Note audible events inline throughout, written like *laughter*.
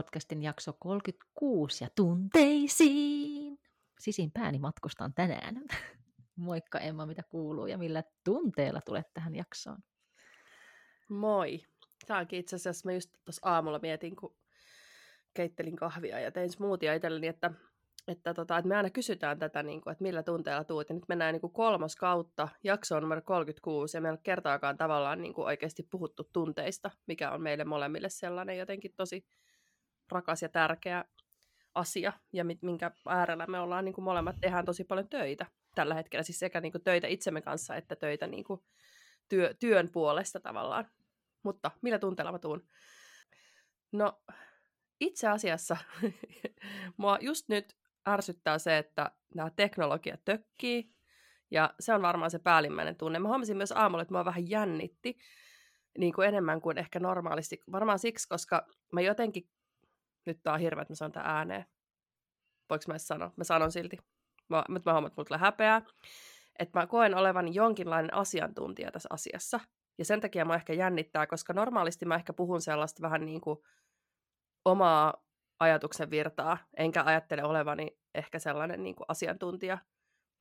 Podcastin jakso 36 ja tunteisiin. Sisimpääni matkustan tänään. *laughs* Moikka Emma, mitä kuuluu ja millä tunteella tulet tähän jaksoon? Moi. Tämä onkin itse asiassa, mä just tuossa aamulla mietin, kun keittelin kahvia ja tein smoothia itselleni, että, että, tota, että me aina kysytään tätä, niin kuin, että millä tunteella tuut. Ja nyt mennään niin kuin kolmas kautta, jakso on numero 36, ja meillä ei kertaakaan tavallaan niin kuin oikeasti puhuttu tunteista, mikä on meille molemmille sellainen jotenkin tosi rakas ja tärkeä asia, ja minkä äärellä me ollaan niin kuin molemmat tehdään tosi paljon töitä tällä hetkellä, siis sekä niin kuin töitä itsemme kanssa, että töitä niin kuin työ, työn puolesta tavallaan. Mutta millä tunteella mä tuun? No, itse asiassa *laughs* mua just nyt ärsyttää se, että nämä teknologiat tökkii, ja se on varmaan se päällimmäinen tunne. Mä huomasin myös aamulla, että mua vähän jännitti niin kuin enemmän kuin ehkä normaalisti. Varmaan siksi, koska mä jotenkin, nyt tää on hirveä, että mä sanon tämän ääneen. Voinko mä edes sanoa? Mä sanon silti. Mä, mä, mä huomaan, että mulla häpeää. Että mä koen olevan jonkinlainen asiantuntija tässä asiassa. Ja sen takia mä ehkä jännittää, koska normaalisti mä ehkä puhun sellaista vähän niin kuin omaa ajatuksen virtaa, enkä ajattele olevani ehkä sellainen niin kuin asiantuntija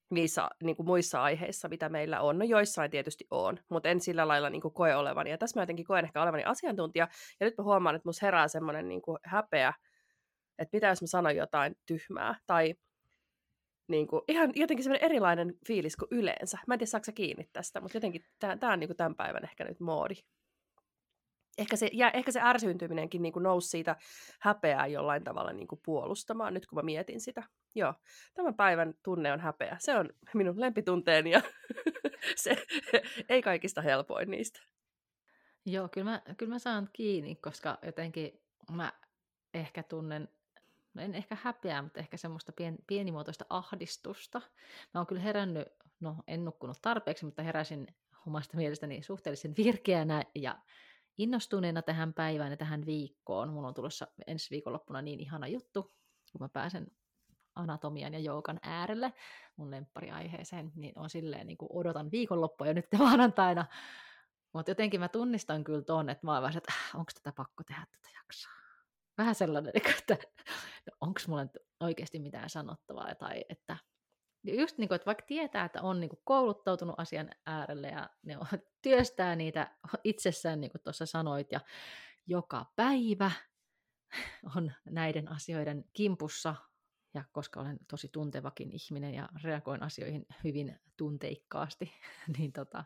niissä niin kuin muissa aiheissa, mitä meillä on. No joissain tietysti on, mutta en sillä lailla niin kuin koe olevani. Ja tässä mä jotenkin koen ehkä olevani asiantuntija, ja nyt mä huomaan, että musta herää semmoinen niin kuin häpeä, että mitä jos mä sanon jotain tyhmää, tai niin kuin, ihan jotenkin semmoinen erilainen fiilis kuin yleensä. Mä en tiedä, saako kiinni tästä, mutta jotenkin tämä on niin kuin tämän päivän ehkä nyt moodi ehkä se, ja ehkä se ärsyntyminenkin niin kuin nousi siitä häpeää jollain tavalla niin kuin puolustamaan, nyt kun mä mietin sitä. Joo, tämän päivän tunne on häpeä. Se on minun lempitunteeni ja *laughs* se *laughs* ei kaikista helpoin niistä. Joo, kyllä mä, kyllä mä saan kiinni, koska jotenkin mä ehkä tunnen, no en ehkä häpeää, mutta ehkä semmoista pien, pienimuotoista ahdistusta. Mä oon kyllä herännyt, no en nukkunut tarpeeksi, mutta heräsin omasta mielestäni suhteellisen virkeänä ja innostuneena tähän päivään ja tähän viikkoon. Mulla on tulossa ensi viikonloppuna niin ihana juttu, kun mä pääsen anatomian ja joogan äärelle mun lemppariaiheeseen, niin on silleen niin kuin odotan viikonloppua jo nyt *laughs* maanantaina. Mutta jotenkin mä tunnistan kyllä ton, että mä oon vähän, että äh, onko tätä pakko tehdä tätä jaksoa. Vähän sellainen, *laughs* että no, onko mulla oikeasti mitään sanottavaa, tai että just niin kuin, että vaikka tietää, että on niin kuin kouluttautunut asian äärelle ja ne on, *laughs* työstää niitä itsessään, niin kuin tuossa sanoit, ja joka päivä *laughs* on näiden asioiden kimpussa, ja koska olen tosi tuntevakin ihminen ja reagoin asioihin hyvin tunteikkaasti, *laughs* niin, tota,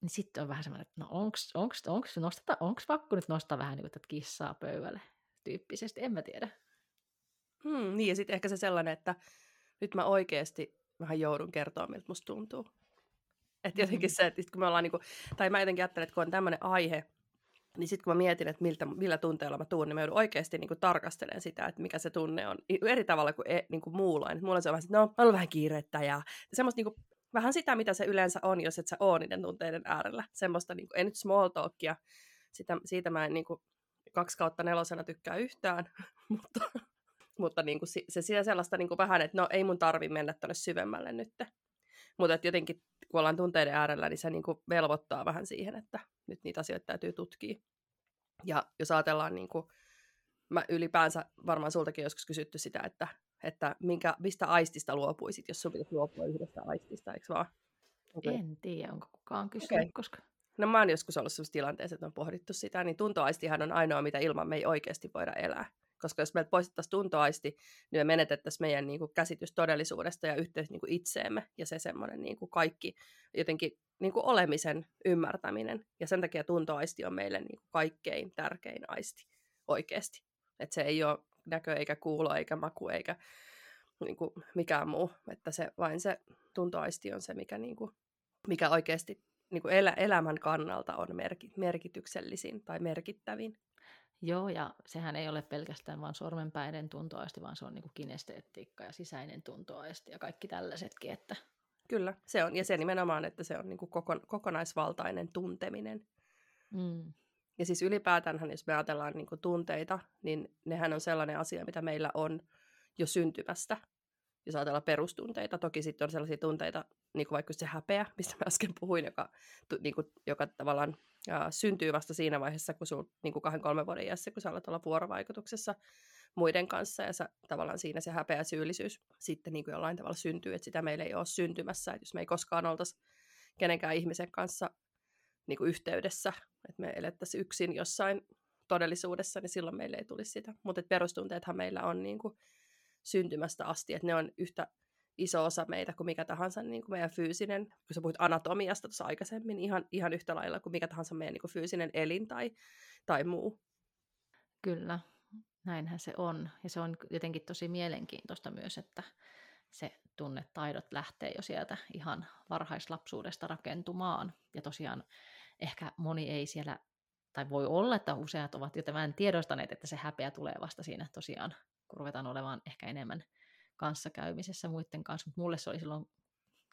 niin sitten on vähän semmoinen, että no onks, onks, onks, nostata, onks pakko nyt nostaa vähän niin kuin kissaa pöydälle tyyppisesti, en mä tiedä. Hmm, niin, ja sitten ehkä se sellainen, että nyt mä oikeasti vähän joudun kertoa, miltä musta tuntuu. Että jotenkin mm. se, että kun me ollaan, niinku, tai mä jotenkin ajattelen, että kun on tämmöinen aihe, niin sitten kun mä mietin, että miltä, millä tunteella mä tuun, niin mä joudun oikeasti niin kuin tarkastelemaan sitä, että mikä se tunne on eri tavalla kuin, e, niin kuin muulla. Että mulla se on vähän, että no, mä olen vähän kiirettä ja semmoista niin kuin, vähän sitä, mitä se yleensä on, jos et sä oo niiden tunteiden äärellä. Semmoista, niin kuin, ei nyt small talkia, sitä, siitä mä en niin kuin, kaksi kautta nelosena tykkää yhtään, *laughs* mutta mutta niin kuin se, se sellaista niin kuin vähän, että no ei mun tarvi mennä tuonne syvemmälle nyt. Mutta että jotenkin, kun ollaan tunteiden äärellä, niin se niin kuin velvoittaa vähän siihen, että nyt niitä asioita täytyy tutkia. Ja jos ajatellaan, niin kuin, mä ylipäänsä varmaan sultakin joskus kysytty sitä, että, että minkä, mistä aistista luopuisit, jos sun pitäisi luopua yhdestä aistista, eikö vaan? Okay. En tiedä, onko kukaan kysynyt, okay. koska... No mä oon joskus ollut sellaisessa tilanteessa, että on pohdittu sitä, niin tuntoaistihan on ainoa, mitä ilman me ei oikeasti voida elää koska jos meiltä poistettaisiin tuntoaisti, niin me menetettäisiin meidän niin kuin, käsitys todellisuudesta ja yhteys niin kuin, itseemme ja se semmoinen niin kuin, kaikki jotenkin niin kuin, olemisen ymmärtäminen. Ja sen takia tuntoaisti on meille niin kuin, kaikkein tärkein aisti oikeasti. Että se ei ole näkö, eikä kuulo, eikä maku, eikä niin kuin mikään muu. Että se, vain se tuntoaisti on se, mikä, niin kuin, mikä oikeasti niin kuin elä, elämän kannalta on merki, merkityksellisin tai merkittävin. Joo, ja sehän ei ole pelkästään vain sormenpäiden tuntoaisti, vaan se on niin kuin kinesteettiikka ja sisäinen tuntoaisti ja kaikki tällaisetkin. Että... Kyllä, se on. Ja se nimenomaan, että se on niin kuin koko, kokonaisvaltainen tunteminen. Mm. Ja siis ylipäätään, jos me ajatellaan niin kuin tunteita, niin nehän on sellainen asia, mitä meillä on jo syntymästä. Jos ajatellaan perustunteita, toki sitten on sellaisia tunteita, niin kuin vaikka se häpeä, *laughs* mistä mä äsken puhuin, joka, niin kuin, joka tavallaan ja, syntyy vasta siinä vaiheessa, kun sul niin kuin kahden, kolmen vuoden iässä, kun sä alat olla vuorovaikutuksessa muiden kanssa, ja sä, tavallaan siinä se häpeä syyllisyys sitten niin kuin jollain tavalla syntyy, että sitä meillä ei ole syntymässä, että jos me ei koskaan oltaisi kenenkään ihmisen kanssa niin kuin yhteydessä, että me elettäisiin yksin jossain todellisuudessa, niin silloin meille ei tulisi sitä. Mutta perustunteethan meillä on niin kuin syntymästä asti, että ne on yhtä iso osa meitä kuin mikä tahansa niin kuin meidän fyysinen, kun sä puhuit anatomiasta tuossa aikaisemmin, ihan, ihan yhtä lailla kuin mikä tahansa meidän niin kuin fyysinen elin tai, tai muu. Kyllä, näinhän se on. Ja se on jotenkin tosi mielenkiintoista myös, että se tunnetaidot lähtee jo sieltä ihan varhaislapsuudesta rakentumaan. Ja tosiaan ehkä moni ei siellä, tai voi olla, että useat ovat jo tämän tiedostaneet, että se häpeä tulee vasta siinä tosiaan, kun ruvetaan olemaan ehkä enemmän kanssakäymisessä muiden kanssa. Mutta mulle se oli silloin,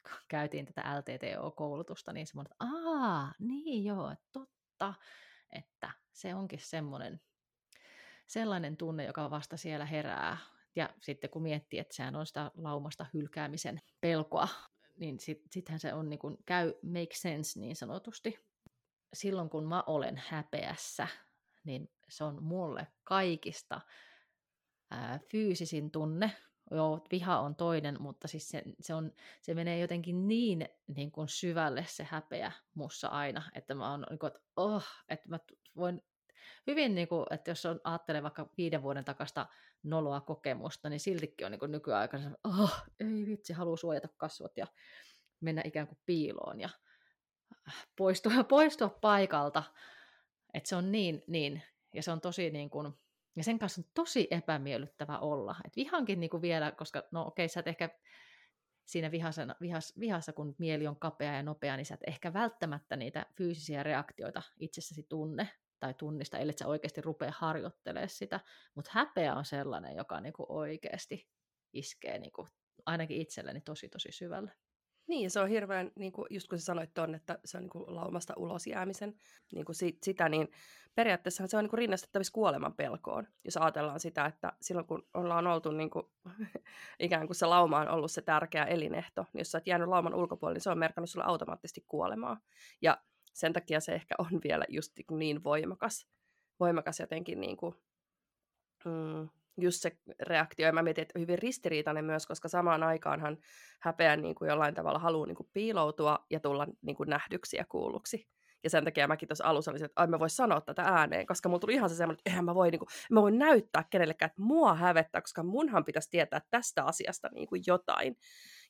kun käytiin tätä LTTO-koulutusta, niin semmoinen, että aa, niin joo, totta, että se onkin semmoinen sellainen tunne, joka vasta siellä herää. Ja sitten kun miettii, että sehän on sitä laumasta hylkäämisen pelkoa, niin sittenhän sit se on niin kuin, käy make sense niin sanotusti. Silloin kun mä olen häpeässä, niin se on mulle kaikista ää, fyysisin tunne. Joo, viha on toinen, mutta siis se, se, on, se menee jotenkin niin, niin kuin syvälle se häpeä mussa aina, että mä oon, niin kuin, että, oh, että mä voin hyvin, niin kuin, että jos on, ajattelee vaikka viiden vuoden takasta noloa kokemusta, niin siltikin on niin kuin nykyaikana, oh, ei vitsi, haluaa suojata kasvot ja mennä ikään kuin piiloon ja äh, poistua, *laughs* poistua paikalta. Että se on niin, niin, ja se on tosi niin kuin, ja sen kanssa on tosi epämiellyttävä olla. Et vihankin niin kuin vielä, koska no okei, sä et ehkä siinä vihassa, vihassa, vihassa, kun mieli on kapea ja nopea, niin sä et ehkä välttämättä niitä fyysisiä reaktioita itsessäsi tunne tai tunnista, ellei sä oikeasti rupea harjoittelemaan sitä. Mutta häpeä on sellainen, joka niinku oikeasti iskee niinku, ainakin itselleni tosi tosi syvälle. Niin, se on hirveän, niin kuin, just kun sä sanoit tuonne, että se on niin kuin laumasta ulos jäämisen, niin kuin sit, sitä, niin periaatteessa se on niin kuin rinnastettavissa kuoleman pelkoon, jos ajatellaan sitä, että silloin kun ollaan oltu niin kuin, *laughs* ikään kuin se lauma on ollut se tärkeä elinehto, niin jos sä oot jäänyt lauman ulkopuolelle, niin se on merkannut sulle automaattisesti kuolemaa. Ja sen takia se ehkä on vielä just niin, niin voimakas, voimakas jotenkin niin kuin, mm, just se reaktio. Ja mä mietin, että hyvin ristiriitainen myös, koska samaan aikaanhan häpeä niin kuin jollain tavalla haluaa niin kuin piiloutua ja tulla niin kuin nähdyksi ja kuulluksi. Ja sen takia mäkin tuossa alussa olisin, että mä voi sanoa tätä ääneen, koska mulla tuli ihan se semmoinen, että eihän mä voi, niin kuin, mä voin näyttää kenellekään, että mua hävettää, koska munhan pitäisi tietää tästä asiasta niin kuin jotain.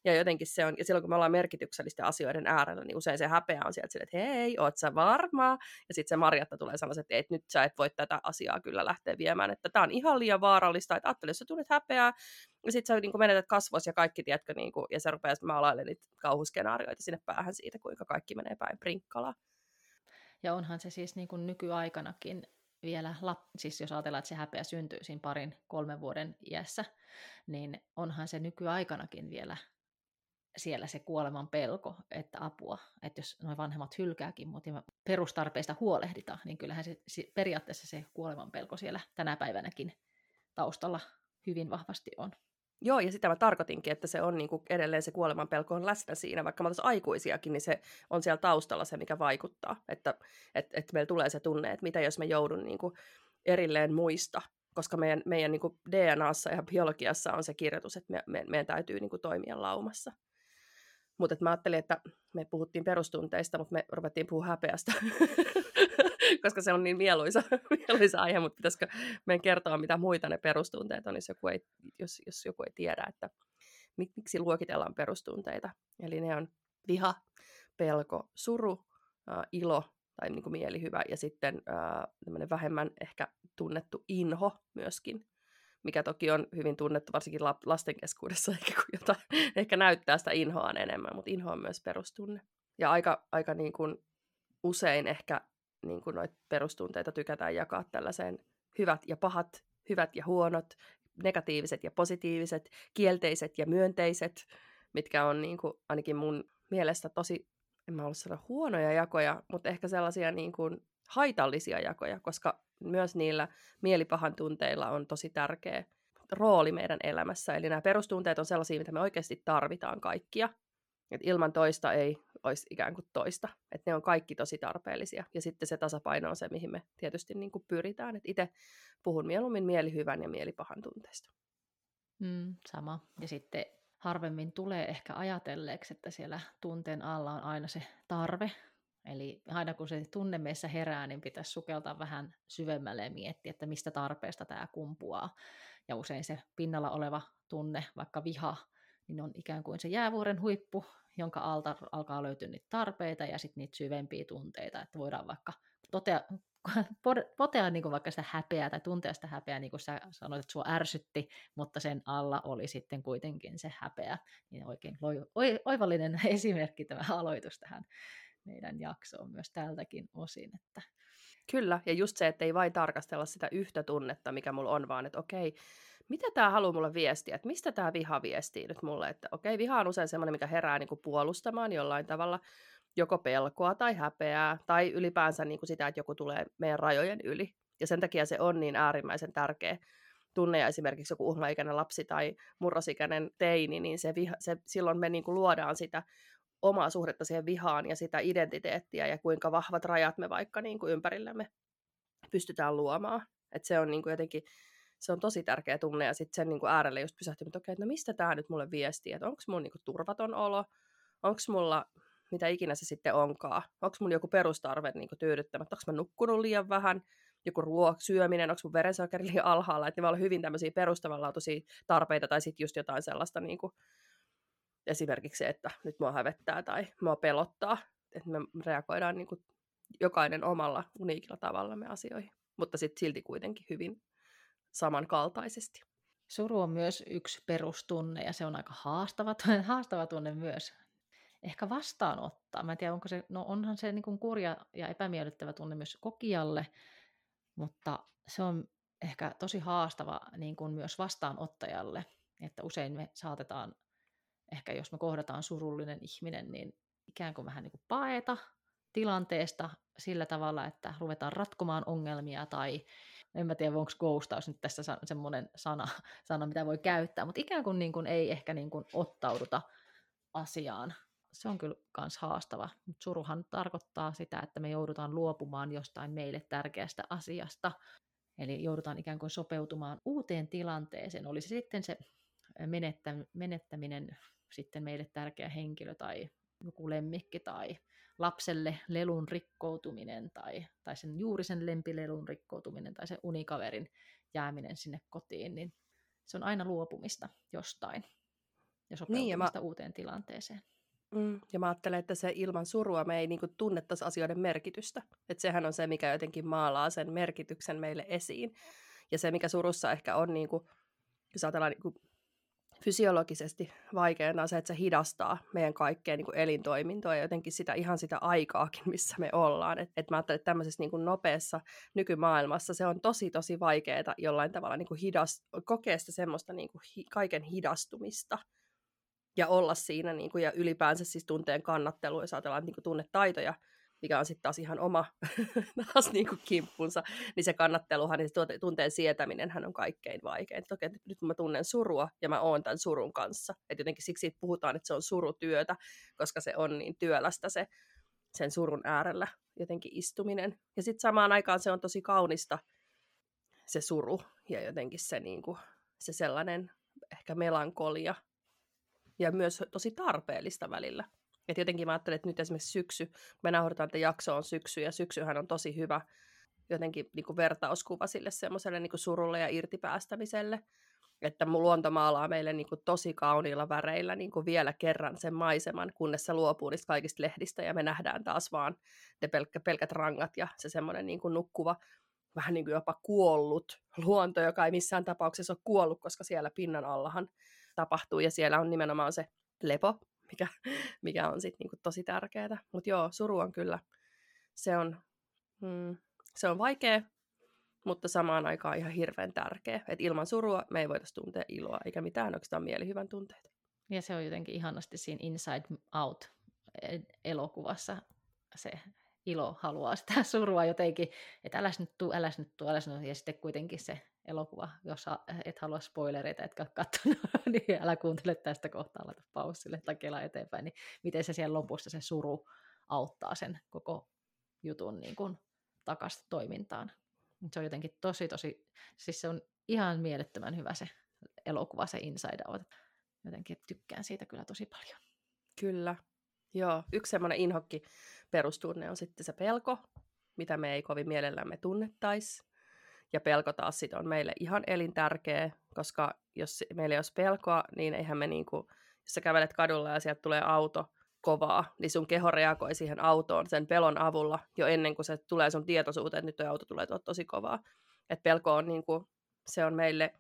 Ja jotenkin se on, ja silloin kun me ollaan merkityksellisten asioiden äärellä, niin usein se häpeä on sieltä että hei, oot sä varma? Ja sitten se Marjatta tulee sanoa, että et, nyt sä et voi tätä asiaa kyllä lähteä viemään, että tämä on ihan liian vaarallista, että ajattele, jos sä tunnet häpeää, ja sitten sä niin kuin menetät kasvos ja kaikki, tiedätkö, niin kuin, ja se rupeaa maalailemaan niitä kauhuskenaarioita sinne päähän siitä, kuinka kaikki menee päin prinkkalaa. Ja onhan se siis niin kuin nykyaikanakin vielä, siis jos ajatellaan, että se häpeä syntyy siinä parin, kolmen vuoden iässä, niin onhan se nykyaikanakin vielä siellä se kuoleman pelko, että apua, että jos nuo vanhemmat hylkääkin, mutta perustarpeista huolehditaan, niin kyllähän se, se periaatteessa se kuoleman pelko siellä tänä päivänäkin taustalla hyvin vahvasti on. Joo, ja sitä mä tarkoitinkin, että se on niin kuin edelleen se kuoleman pelko on läsnä siinä, vaikka me aikuisiakin, niin se on siellä taustalla se, mikä vaikuttaa. Että et, et meillä tulee se tunne, että mitä jos me joudun niin kuin erilleen muista, koska meidän, meidän niin DNAssa ja biologiassa on se kirjoitus, että me, me, meidän täytyy niin kuin toimia laumassa. Mutta mä ajattelin, että me puhuttiin perustunteista, mutta me ruvettiin puhua häpeästä, *laughs* koska se on niin mieluisa, *laughs* mieluisa aihe, mutta pitäisikö meidän kertoa, mitä muita ne perustunteet on, jos joku ei, jos, jos joku ei tiedä, että miksi luokitellaan perustunteita. Eli ne on viha, pelko, suru, äh, ilo tai niin kuin mielihyvä ja sitten äh, vähemmän ehkä tunnettu inho myöskin, mikä toki on hyvin tunnettu varsinkin lasten keskuudessa, *laughs* ehkä, kun jota, ehkä näyttää sitä inhoa enemmän, mutta inho on myös perustunne. Ja aika, aika niin kuin usein ehkä niin kuin noita perustunteita tykätään jakaa tällaiseen hyvät ja pahat, hyvät ja huonot, negatiiviset ja positiiviset, kielteiset ja myönteiset, mitkä on niin kuin, ainakin mun mielestä tosi, en mä halua sanoa huonoja jakoja, mutta ehkä sellaisia niin kuin haitallisia jakoja, koska myös niillä mielipahan tunteilla on tosi tärkeä rooli meidän elämässä. Eli nämä perustunteet on sellaisia, mitä me oikeasti tarvitaan kaikkia. Et ilman toista ei olisi ikään kuin toista. Et ne on kaikki tosi tarpeellisia. Ja sitten se tasapaino on se, mihin me tietysti niin kuin pyritään. Et itse puhun mieluummin mielihyvän ja mielipahan tunteista. Mm, sama. Ja sitten harvemmin tulee ehkä ajatelleeksi, että siellä tunteen alla on aina se tarve. Eli aina kun se tunne meissä herää, niin pitäisi sukeltaa vähän syvemmälle ja miettiä, että mistä tarpeesta tämä kumpuaa. Ja usein se pinnalla oleva tunne, vaikka viha, niin on ikään kuin se jäävuoren huippu, jonka alta alkaa löytyä niitä tarpeita ja sitten niitä syvempiä tunteita, että voidaan vaikka totea, *laughs* potea niin kuin vaikka sitä häpeää tai tuntea sitä häpeää, niin kuin sä sanoit, että sua ärsytti, mutta sen alla oli sitten kuitenkin se häpeä. Niin oikein oivallinen *laughs* esimerkki tämä aloitus tähän meidän jaksoon myös tältäkin osin. Että... Kyllä, ja just se, että ei vain tarkastella sitä yhtä tunnetta, mikä mulla on, vaan että okei, mitä tämä haluaa mulle viestiä, että mistä tämä viha viestii nyt mulle, että okei, viha on usein semmoinen, mikä herää niin kuin puolustamaan jollain tavalla, joko pelkoa tai häpeää, tai ylipäänsä niin kuin sitä, että joku tulee meidän rajojen yli. Ja sen takia se on niin äärimmäisen tärkeä tunne, ja esimerkiksi joku uhlaikäinen lapsi tai murrosikäinen teini, niin se, viha, se silloin me niin kuin luodaan sitä omaa suhdetta siihen vihaan ja sitä identiteettiä, ja kuinka vahvat rajat me vaikka niin kuin ympärillämme pystytään luomaan. että se on niin kuin jotenkin se on tosi tärkeä tunne, ja sitten sen niin kuin äärelle just pysähtyy, että okei, okay, no mistä tämä nyt mulle viestii, että onko mun niin kuin turvaton olo, onko mulla mitä ikinä se sitten onkaan, onko mun joku perustarve niin kuin tyydyttämättä, onko mä nukkunut liian vähän, joku ruok, syöminen, onko mun verensokeri liian alhaalla, että ne voi olla hyvin tämmöisiä perustavanlaatuisia tarpeita, tai sitten just jotain sellaista, niin kuin, esimerkiksi se, että nyt mua hävettää tai mua pelottaa, että me reagoidaan niin kuin jokainen omalla uniikilla tavalla me asioihin, mutta sitten silti kuitenkin hyvin samankaltaisesti. Suru on myös yksi perustunne ja se on aika haastava, *laughs* haastava tunne myös. Ehkä vastaanottaa. Mä en tiedä, onko se, no onhan se niin kuin kurja ja epämiellyttävä tunne myös kokijalle, mutta se on ehkä tosi haastava niin kuin myös vastaanottajalle, että usein me saatetaan, ehkä jos me kohdataan surullinen ihminen, niin ikään kuin vähän niin kuin paeta tilanteesta sillä tavalla, että ruvetaan ratkomaan ongelmia tai en mä tiedä, onko ghostaus nyt tässä semmoinen sana, sana, mitä voi käyttää, mutta ikään kuin, niin kuin ei ehkä niin kuin ottauduta asiaan. Se on kyllä myös haastava, mutta suruhan tarkoittaa sitä, että me joudutaan luopumaan jostain meille tärkeästä asiasta, eli joudutaan ikään kuin sopeutumaan uuteen tilanteeseen, oli se sitten se menettäminen sitten meille tärkeä henkilö tai joku lemmikki tai lapselle lelun rikkoutuminen tai, tai sen juuri sen lempilelun rikkoutuminen tai sen unikaverin jääminen sinne kotiin, niin se on aina luopumista jostain ja sopeutumista niin, ja mä... uuteen tilanteeseen. Mm, ja mä ajattelen, että se ilman surua me ei niin kuin, tunnettaisi asioiden merkitystä. Että sehän on se, mikä jotenkin maalaa sen merkityksen meille esiin. Ja se, mikä surussa ehkä on, niin kuin, jos ajatellaan niin kuin, fysiologisesti vaikeana se, että se hidastaa meidän kaikkea niin kuin elintoimintoa ja jotenkin sitä ihan sitä aikaakin, *laughs* missä me ollaan. Et, et mä ajattelen, että tämmöisessä niin kuin nopeassa nykymaailmassa se on tosi tosi vaikeaa jollain tavalla niin kuin hidas, kokea sitä semmoista niin kuin hi, kaiken hidastumista ja olla siinä niin kuin, ja ylipäänsä siis tunteen kannattelu, jos ajatellaan niin kuin tunnetaitoja, mikä on sitten taas ihan oma *laughs* taas niin kuin kimppunsa, niin se kannatteluhan, niin se tunteen sietäminen hän on kaikkein vaikein. Toki nyt mä tunnen surua ja mä oon tämän surun kanssa. Että jotenkin siksi puhutaan, että se on surutyötä, koska se on niin työlästä se sen surun äärellä jotenkin istuminen. Ja sitten samaan aikaan se on tosi kaunista se suru ja jotenkin se, niin kuin, se sellainen ehkä melankolia ja myös tosi tarpeellista välillä. Et jotenkin mä ajattelen, että nyt esimerkiksi syksy, me nauhoitetaan, että jakso on syksy, ja syksyhän on tosi hyvä jotenkin niin kuin vertauskuva sille semmoiselle niin surulle ja irtipäästämiselle. Että mun luonto maalaa meille niin kuin tosi kauniilla väreillä niin kuin vielä kerran sen maiseman, kunnes se luopuu niistä kaikista lehdistä ja me nähdään taas vaan ne pelkkä, pelkät rangat ja se semmoinen niin kuin nukkuva vähän niin kuin jopa kuollut luonto, joka ei missään tapauksessa ole kuollut, koska siellä pinnan allahan tapahtuu ja siellä on nimenomaan se lepo, mikä, *laughs* mikä on sitten niinku tosi tärkeää. Mutta joo, suru on kyllä, se on, mm, se on vaikea, mutta samaan aikaan ihan hirveän tärkeä. Et ilman surua me ei voitaisiin tuntea iloa, eikä mitään oikeastaan mielihyvän tunteita. Ja se on jotenkin ihanasti siinä Inside Out e, elokuvassa se ilo haluaa sitä *laughs* surua jotenkin, että äläs nyt tuu, äläs nyt tuu, äläs nyt ja sitten kuitenkin se elokuva, jos et halua spoilereita, etkä ole katsonut, *laughs* niin älä kuuntele tästä kohtaa, laita paussille tai kelaa eteenpäin, niin miten se siellä lopussa se suru auttaa sen koko jutun niin kuin, takaisin toimintaan. Se on jotenkin tosi, tosi, siis se on ihan mielettömän hyvä se elokuva, se Inside Out. Jotenkin tykkään siitä kyllä tosi paljon. Kyllä. Joo, yksi semmoinen inhokki perustunne on sitten se pelko, mitä me ei kovin mielellämme tunnettaisi. Ja pelko taas sit on meille ihan elintärkeä, koska jos meillä ei olisi pelkoa, niin eihän me niinku, jos sä kävelet kadulla ja sieltä tulee auto kovaa, niin sun keho reagoi siihen autoon sen pelon avulla jo ennen kuin se tulee sun tietoisuuteen, että nyt tuo auto tulee tosi kovaa. Et pelko on niinku, se on meille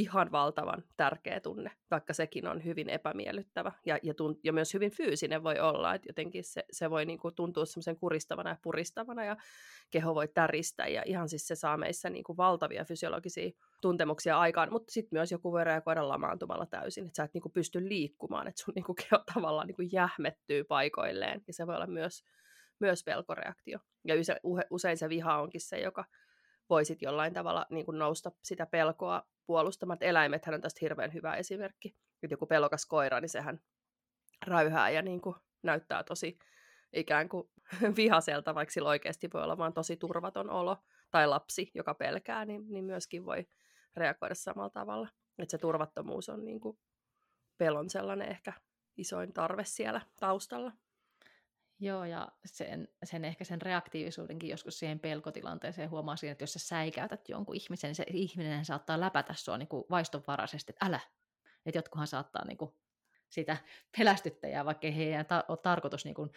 ihan valtavan tärkeä tunne, vaikka sekin on hyvin epämiellyttävä ja, ja, tunt, ja myös hyvin fyysinen voi olla, että jotenkin se, se voi niinku tuntua semmoisen kuristavana ja puristavana ja keho voi täristä ja ihan siis se saa meissä niinku valtavia fysiologisia tuntemuksia aikaan, mutta sitten myös joku voi reagoida lamaantumalla täysin, että sä et niinku pysty liikkumaan, että sun niinku keho tavallaan niinku jähmettyy paikoilleen ja se voi olla myös, myös pelkoreaktio. Ja usein se viha onkin se, joka voisit jollain tavalla niin kuin nousta sitä pelkoa puolustamat. Eläimethän on tästä hirveän hyvä esimerkki. Että joku pelokas koira, niin sehän räyhää ja niin kuin näyttää tosi ikään kuin *laughs* vihaselta, vaikka sillä oikeasti voi olla vaan tosi turvaton olo. Tai lapsi, joka pelkää, niin, niin myöskin voi reagoida samalla tavalla. Että se turvattomuus on niin kuin pelon sellainen ehkä isoin tarve siellä taustalla. Joo, ja sen, sen ehkä sen reaktiivisuudenkin joskus siihen pelkotilanteeseen huomaa siinä, että jos sä säikäytät jonkun ihmisen, niin se ihminen saattaa läpätä sua niin kuin vaistonvaraisesti, että älä. Että jotkuhan saattaa niin kuin sitä pelästyttäjää, vaikka ei heidän ta- ole tarkoitus niin kuin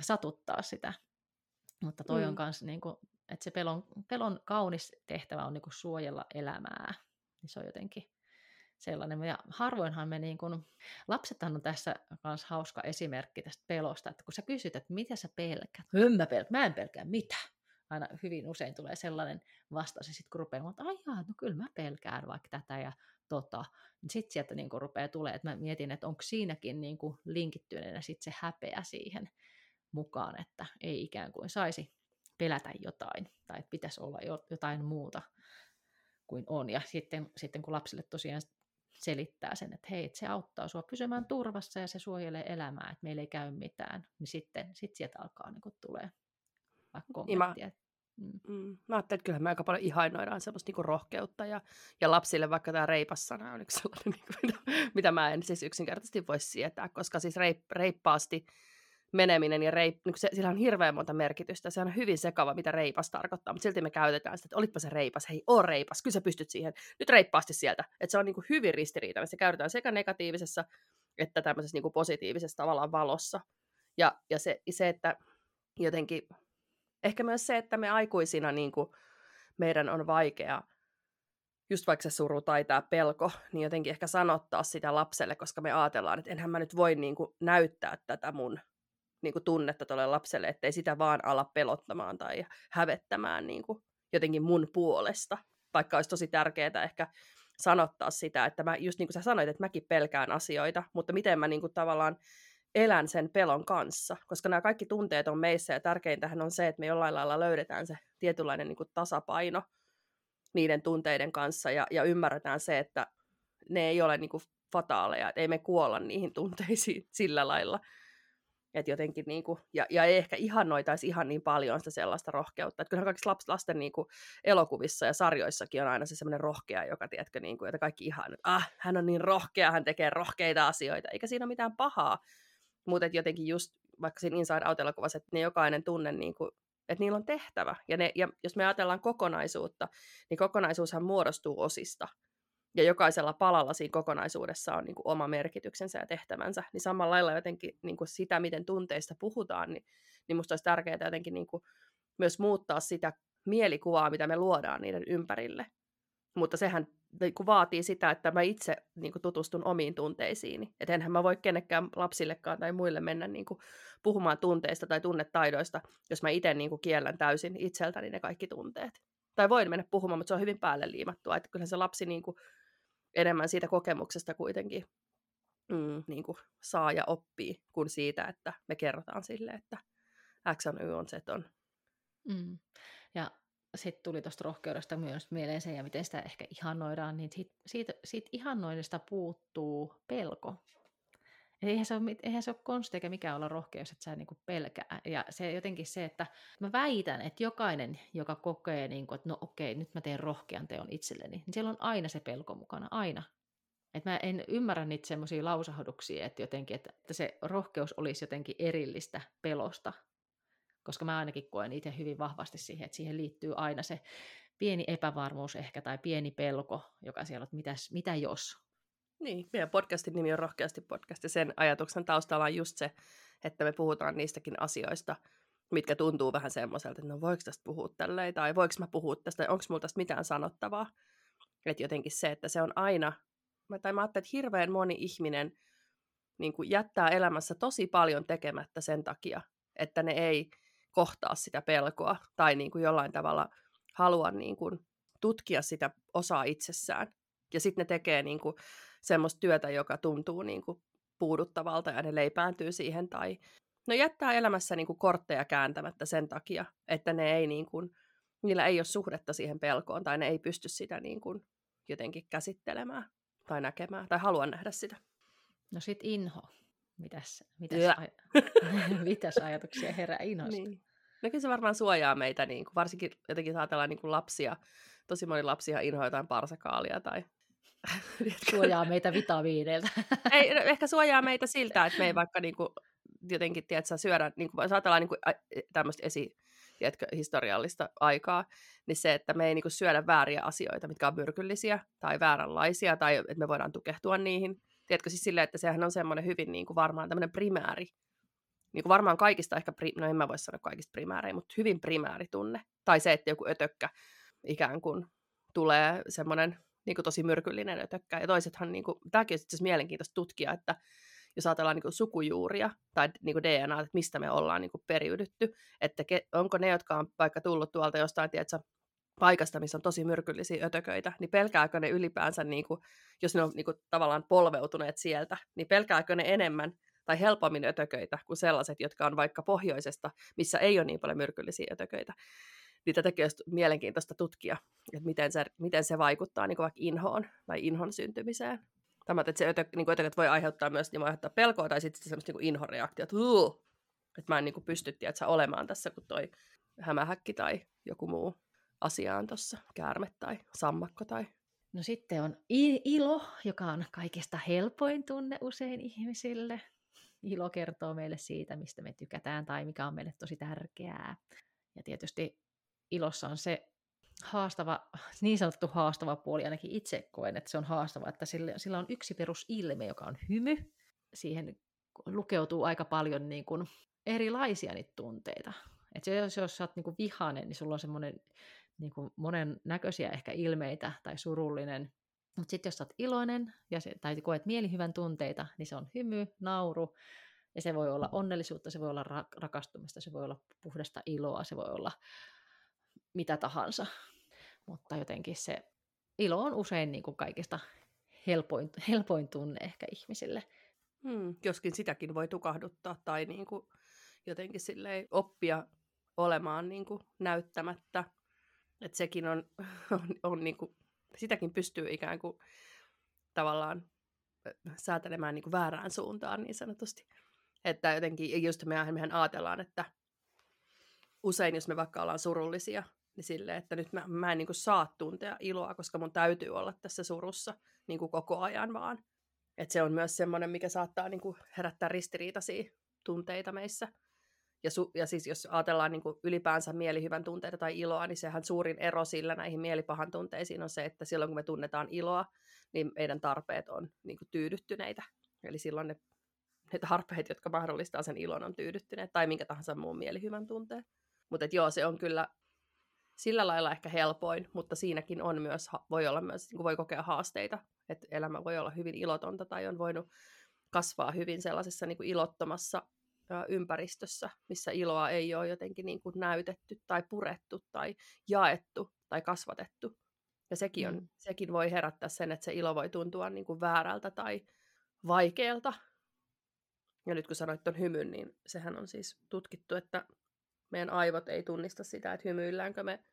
satuttaa sitä. Mutta toi mm. on myös, niin kuin, että se pelon, pelon kaunis tehtävä on niin kuin suojella elämää. Niin se on jotenkin sellainen. Ja harvoinhan me niin kun, lapsethan on tässä myös hauska esimerkki tästä pelosta, että kun sä kysyt, että mitä sä pelkät, en mä, pelk- mä en pelkää mitä. Aina hyvin usein tulee sellainen vastaus, ja sitten kun rupeaa, että ai jaa, no kyllä mä pelkään vaikka tätä ja tota, niin sitten sieltä niin rupeaa tulee, että mä mietin, että onko siinäkin niin linkittyneenä sitten se häpeä siihen mukaan, että ei ikään kuin saisi pelätä jotain, tai että pitäisi olla jotain muuta kuin on. Ja sitten, sitten kun lapsille tosiaan selittää sen, että hei, että se auttaa sua pysymään turvassa ja se suojelee elämää, että meillä ei käy mitään, niin sitten sit sieltä alkaa niin kuin tulee vaikka kommenttia. Niin mä, mm. Mm, mä ajattelin, että kyllä me aika paljon ihainoidaan semmoista niinku rohkeutta ja, ja lapsille vaikka tämä reipassana on yksi sellainen, niinku, *laughs* mitä, mitä mä en siis yksinkertaisesti voi sietää, koska siis reip, reippaasti meneminen ja reip, niin se, sillä on hirveän monta merkitystä. Se on hyvin sekava, mitä reipas tarkoittaa, mutta silti me käytetään sitä, että olitpa se reipas, hei, oo reipas, kyllä sä pystyt siihen, nyt reippaasti sieltä. Että se on niin kuin hyvin ristiriitainen. Se käytetään sekä negatiivisessa että tämmöisessä niin kuin positiivisessa tavallaan valossa. Ja, ja se, se, että jotenkin, ehkä myös se, että me aikuisina niin kuin, meidän on vaikea just vaikka se suru tai tämä pelko, niin jotenkin ehkä sanottaa sitä lapselle, koska me ajatellaan, että enhän mä nyt voi niin kuin, näyttää tätä mun niin kuin tunnetta tuolle lapselle, ettei sitä vaan ala pelottamaan tai hävettämään niin kuin jotenkin mun puolesta. Vaikka olisi tosi tärkeää ehkä sanottaa sitä, että mä, just niin kuin sä sanoit, että mäkin pelkään asioita, mutta miten mä niin kuin tavallaan elän sen pelon kanssa, koska nämä kaikki tunteet on meissä ja tärkeintähän on se, että me jollain lailla löydetään se tietynlainen niin kuin tasapaino niiden tunteiden kanssa ja, ja ymmärretään se, että ne ei ole niin kuin fataaleja, että ei me kuolla niihin tunteisiin *laughs* sillä lailla, et jotenkin niinku, ja, ja ei ehkä ihannoitaisi ihan niin paljon sitä sellaista rohkeutta. Että kyllähän kaikissa laps, lasten niinku elokuvissa ja sarjoissakin on aina se semmoinen rohkea, joka tiedätkö, niinku, että kaikki ihan, että ah, hän on niin rohkea, hän tekee rohkeita asioita, eikä siinä ole mitään pahaa. Mutta jotenkin just vaikka siinä Inside Out-elokuvassa, että ne jokainen tunne, niinku, että niillä on tehtävä. Ja, ne, ja jos me ajatellaan kokonaisuutta, niin kokonaisuushan muodostuu osista ja jokaisella palalla siinä kokonaisuudessa on niin kuin oma merkityksensä ja tehtävänsä, niin samalla lailla jotenkin niin kuin sitä, miten tunteista puhutaan, niin, niin musta olisi tärkeää jotenkin niin kuin myös muuttaa sitä mielikuvaa, mitä me luodaan niiden ympärille. Mutta sehän niin kuin vaatii sitä, että mä itse niin kuin tutustun omiin tunteisiini. Että enhän mä voi kenekään lapsillekaan tai muille mennä niin kuin puhumaan tunteista tai tunnetaidoista, jos mä itse niin kuin kiellän täysin itseltäni ne kaikki tunteet. Tai voin mennä puhumaan, mutta se on hyvin päälle liimattua. Että kyllä se lapsi niin kuin enemmän siitä kokemuksesta kuitenkin mm, niin kuin saa ja oppii, kuin siitä, että me kerrotaan sille, että X on Y on Z on. Mm. Ja sitten tuli tuosta rohkeudesta myös mieleen se, ja miten sitä ehkä ihannoidaan, niin siitä, siitä, siitä ihannoinnista puuttuu pelko. Eihän se, ole, eihän se ole konsti eikä mikään olla rohkea, jos et sä niin pelkää. Ja se jotenkin se, että mä väitän, että jokainen, joka kokee, niin kuin, että no okei, nyt mä teen rohkean teon itselleni, niin siellä on aina se pelko mukana, aina. Et mä en ymmärrä niitä semmoisia lausahduksia, että, jotenkin, että, se rohkeus olisi jotenkin erillistä pelosta, koska mä ainakin koen itse hyvin vahvasti siihen, että siihen liittyy aina se pieni epävarmuus ehkä tai pieni pelko, joka siellä on, että mitäs, mitä jos. Niin, meidän podcastin nimi on Rohkeasti podcast ja sen ajatuksen taustalla on just se, että me puhutaan niistäkin asioista, mitkä tuntuu vähän semmoiselta, että no voiko tästä puhua tälleen, tai voiko mä puhua tästä, onko mulla tästä mitään sanottavaa. Että jotenkin se, että se on aina, tai mä ajattelen, että hirveän moni ihminen niin kuin jättää elämässä tosi paljon tekemättä sen takia, että ne ei kohtaa sitä pelkoa tai niin kuin jollain tavalla halua niin kuin tutkia sitä osaa itsessään. Ja sitten ne tekee niin kuin semmoista työtä, joka tuntuu niin kuin puuduttavalta ja ne leipääntyy siihen tai no jättää elämässä niin kuin kortteja kääntämättä sen takia, että ne ei niin kuin, niillä ei ole suhdetta siihen pelkoon tai ne ei pysty sitä niin kuin jotenkin käsittelemään tai näkemään tai halua nähdä sitä. No sit inho. Mitäs, mitäs, aj- *laughs* *laughs* mitäs ajatuksia herää inhosta? Niin. No kyllä se varmaan suojaa meitä, niin kuin, varsinkin jotenkin ajatellaan niin kuin lapsia. Tosi moni lapsia inhoa jotain parsakaalia tai... *laughs* suojaa meitä vitamiineilta. *laughs* ei, no, ehkä suojaa meitä siltä, että me ei vaikka niin kuin, jotenkin, tiedätkö, syödä, niin kuin, jos ajatellaan niin kuin, tämmöistä esi, tiedätkö, historiallista aikaa, niin se, että me ei niin kuin, syödä vääriä asioita, mitkä on myrkyllisiä tai vääränlaisia, tai että me voidaan tukehtua niihin, Tiedätkö siis silleen, että sehän on semmoinen hyvin niin kuin varmaan tämmöinen primääri, niin varmaan kaikista ehkä, pri, no en mä voi sanoa kaikista primääreja, mutta hyvin primääri tunne. Tai se, että joku ötökkä ikään kuin tulee semmoinen niin kuin tosi myrkyllinen ötökkä. Ja toisethan, niin kuin, tämäkin on itse mielenkiintoista tutkia, että jos ajatellaan niin kuin sukujuuria tai niin kuin DNA, että mistä me ollaan niin kuin periydytty, että ke, onko ne, jotka on vaikka tullut tuolta jostain, tiedätkö, paikasta, missä on tosi myrkyllisiä ötököitä, niin pelkääkö ne ylipäänsä, niin kuin, jos ne on niin kuin, tavallaan polveutuneet sieltä, niin pelkääkö ne enemmän tai helpommin ötököitä kuin sellaiset, jotka on vaikka pohjoisesta, missä ei ole niin paljon myrkyllisiä ötököitä. Niin tätäkin olisi mielenkiintoista tutkia, että miten se, miten se vaikuttaa niin vaikka inhoon tai inhon syntymiseen. Tämä, että se ötö, niin ötökät voi aiheuttaa myös niin aiheuttaa pelkoa tai sitten semmoista niin inhoreaktiota, että, että mä en niin kuin pysty tiedätkö, olemaan tässä kuin toi hämähäkki tai joku muu asiaan tuossa, käärme tai sammakko tai... No sitten on ilo, joka on kaikista helpoin tunne usein ihmisille. Ilo kertoo meille siitä, mistä me tykätään tai mikä on meille tosi tärkeää. Ja tietysti ilossa on se haastava, niin sanottu haastava puoli, ainakin itse koen, että se on haastava, että sillä, sillä on yksi perusilme, joka on hymy. Siihen lukeutuu aika paljon niin kuin erilaisia niitä tunteita. Että jos, jos sä oot niin kuin vihainen, niin sulla on semmoinen niin kuin monen näköisiä ehkä ilmeitä tai surullinen. Mutta sitten jos olet iloinen ja se, tai koet mielihyvän tunteita, niin se on hymy, nauru, ja se voi olla onnellisuutta, se voi olla ra- rakastumista, se voi olla puhdasta iloa, se voi olla mitä tahansa. Mutta jotenkin se ilo on usein niin kuin kaikista helpoin, helpoin tunne ehkä ihmisille. Hmm, joskin sitäkin voi tukahduttaa tai niin kuin jotenkin oppia olemaan niin kuin näyttämättä että sekin on, *laughs* on, on niin kuin, sitäkin pystyy ikään kuin tavallaan säätelemään niin kuin väärään suuntaan niin sanotusti. Että jotenkin, just mehän, mehän ajatellaan, että usein jos me vaikka ollaan surullisia, niin silleen, että nyt mä, mä en niin kuin saa tuntea iloa, koska mun täytyy olla tässä surussa niin kuin koko ajan vaan. Että se on myös semmoinen, mikä saattaa niin kuin herättää ristiriitaisia tunteita meissä. Ja, su, ja siis jos ajatellaan niin kuin ylipäänsä mielihyvän tunteita tai iloa, niin sehän suurin ero sillä näihin mielipahan tunteisiin on se, että silloin kun me tunnetaan iloa, niin meidän tarpeet on niin kuin tyydyttyneitä. Eli silloin ne, ne tarpeet, jotka mahdollistaa sen ilon, on tyydyttyneet, tai minkä tahansa muun mielihyvän tunteen. Mutta joo, se on kyllä sillä lailla ehkä helpoin, mutta siinäkin on myös, voi olla myös, niin voi kokea haasteita, että elämä voi olla hyvin ilotonta tai on voinut kasvaa hyvin sellaisessa niin kuin ilottomassa ympäristössä, missä iloa ei ole jotenkin niin kuin näytetty tai purettu tai jaettu tai kasvatettu. Ja sekin, on, mm. sekin voi herättää sen, että se ilo voi tuntua niin kuin väärältä tai vaikealta. Ja nyt kun sanoit tuon hymyn, niin sehän on siis tutkittu, että meidän aivot ei tunnista sitä, että hymyilläänkö me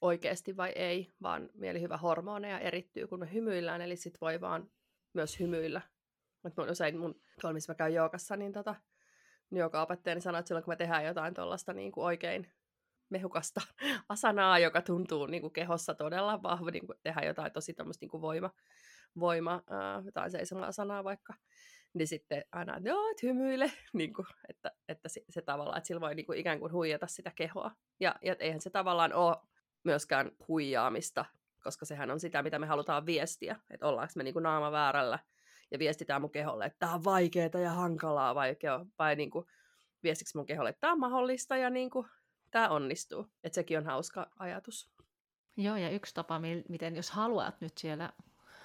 oikeasti vai ei, vaan mielihyvä hormoneja erittyy, kun me hymyillään, eli sit voi vaan myös hymyillä. Mutta usein mun, tuolla missä mä käyn jookassa, niin tota, joka opettajani sanoi, että silloin kun me tehdään jotain tuollaista niin kuin oikein mehukasta *laughs* asanaa, joka tuntuu niin kuin kehossa todella vahva, niin kuin tehdään jotain tosi tämmöistä niin kuin voima, voima äh, jotain seisomaa sanaa vaikka, niin sitten aina, että joo, että hymyile, *laughs* niin kuin, että, että se, se tavallaan, että sillä voi niin kuin ikään kuin huijata sitä kehoa. Ja, ja eihän se tavallaan ole myöskään huijaamista, koska sehän on sitä, mitä me halutaan viestiä, että ollaanko me niin kuin naama väärällä ja viestitään mun keholle, että tämä on vaikeaa ja hankalaa, vai, vai niin kuin, viestiksi mun keholle, että tämä on mahdollista ja niin kuin, tämä onnistuu. Että sekin on hauska ajatus. Joo, ja yksi tapa, miten jos haluat nyt siellä,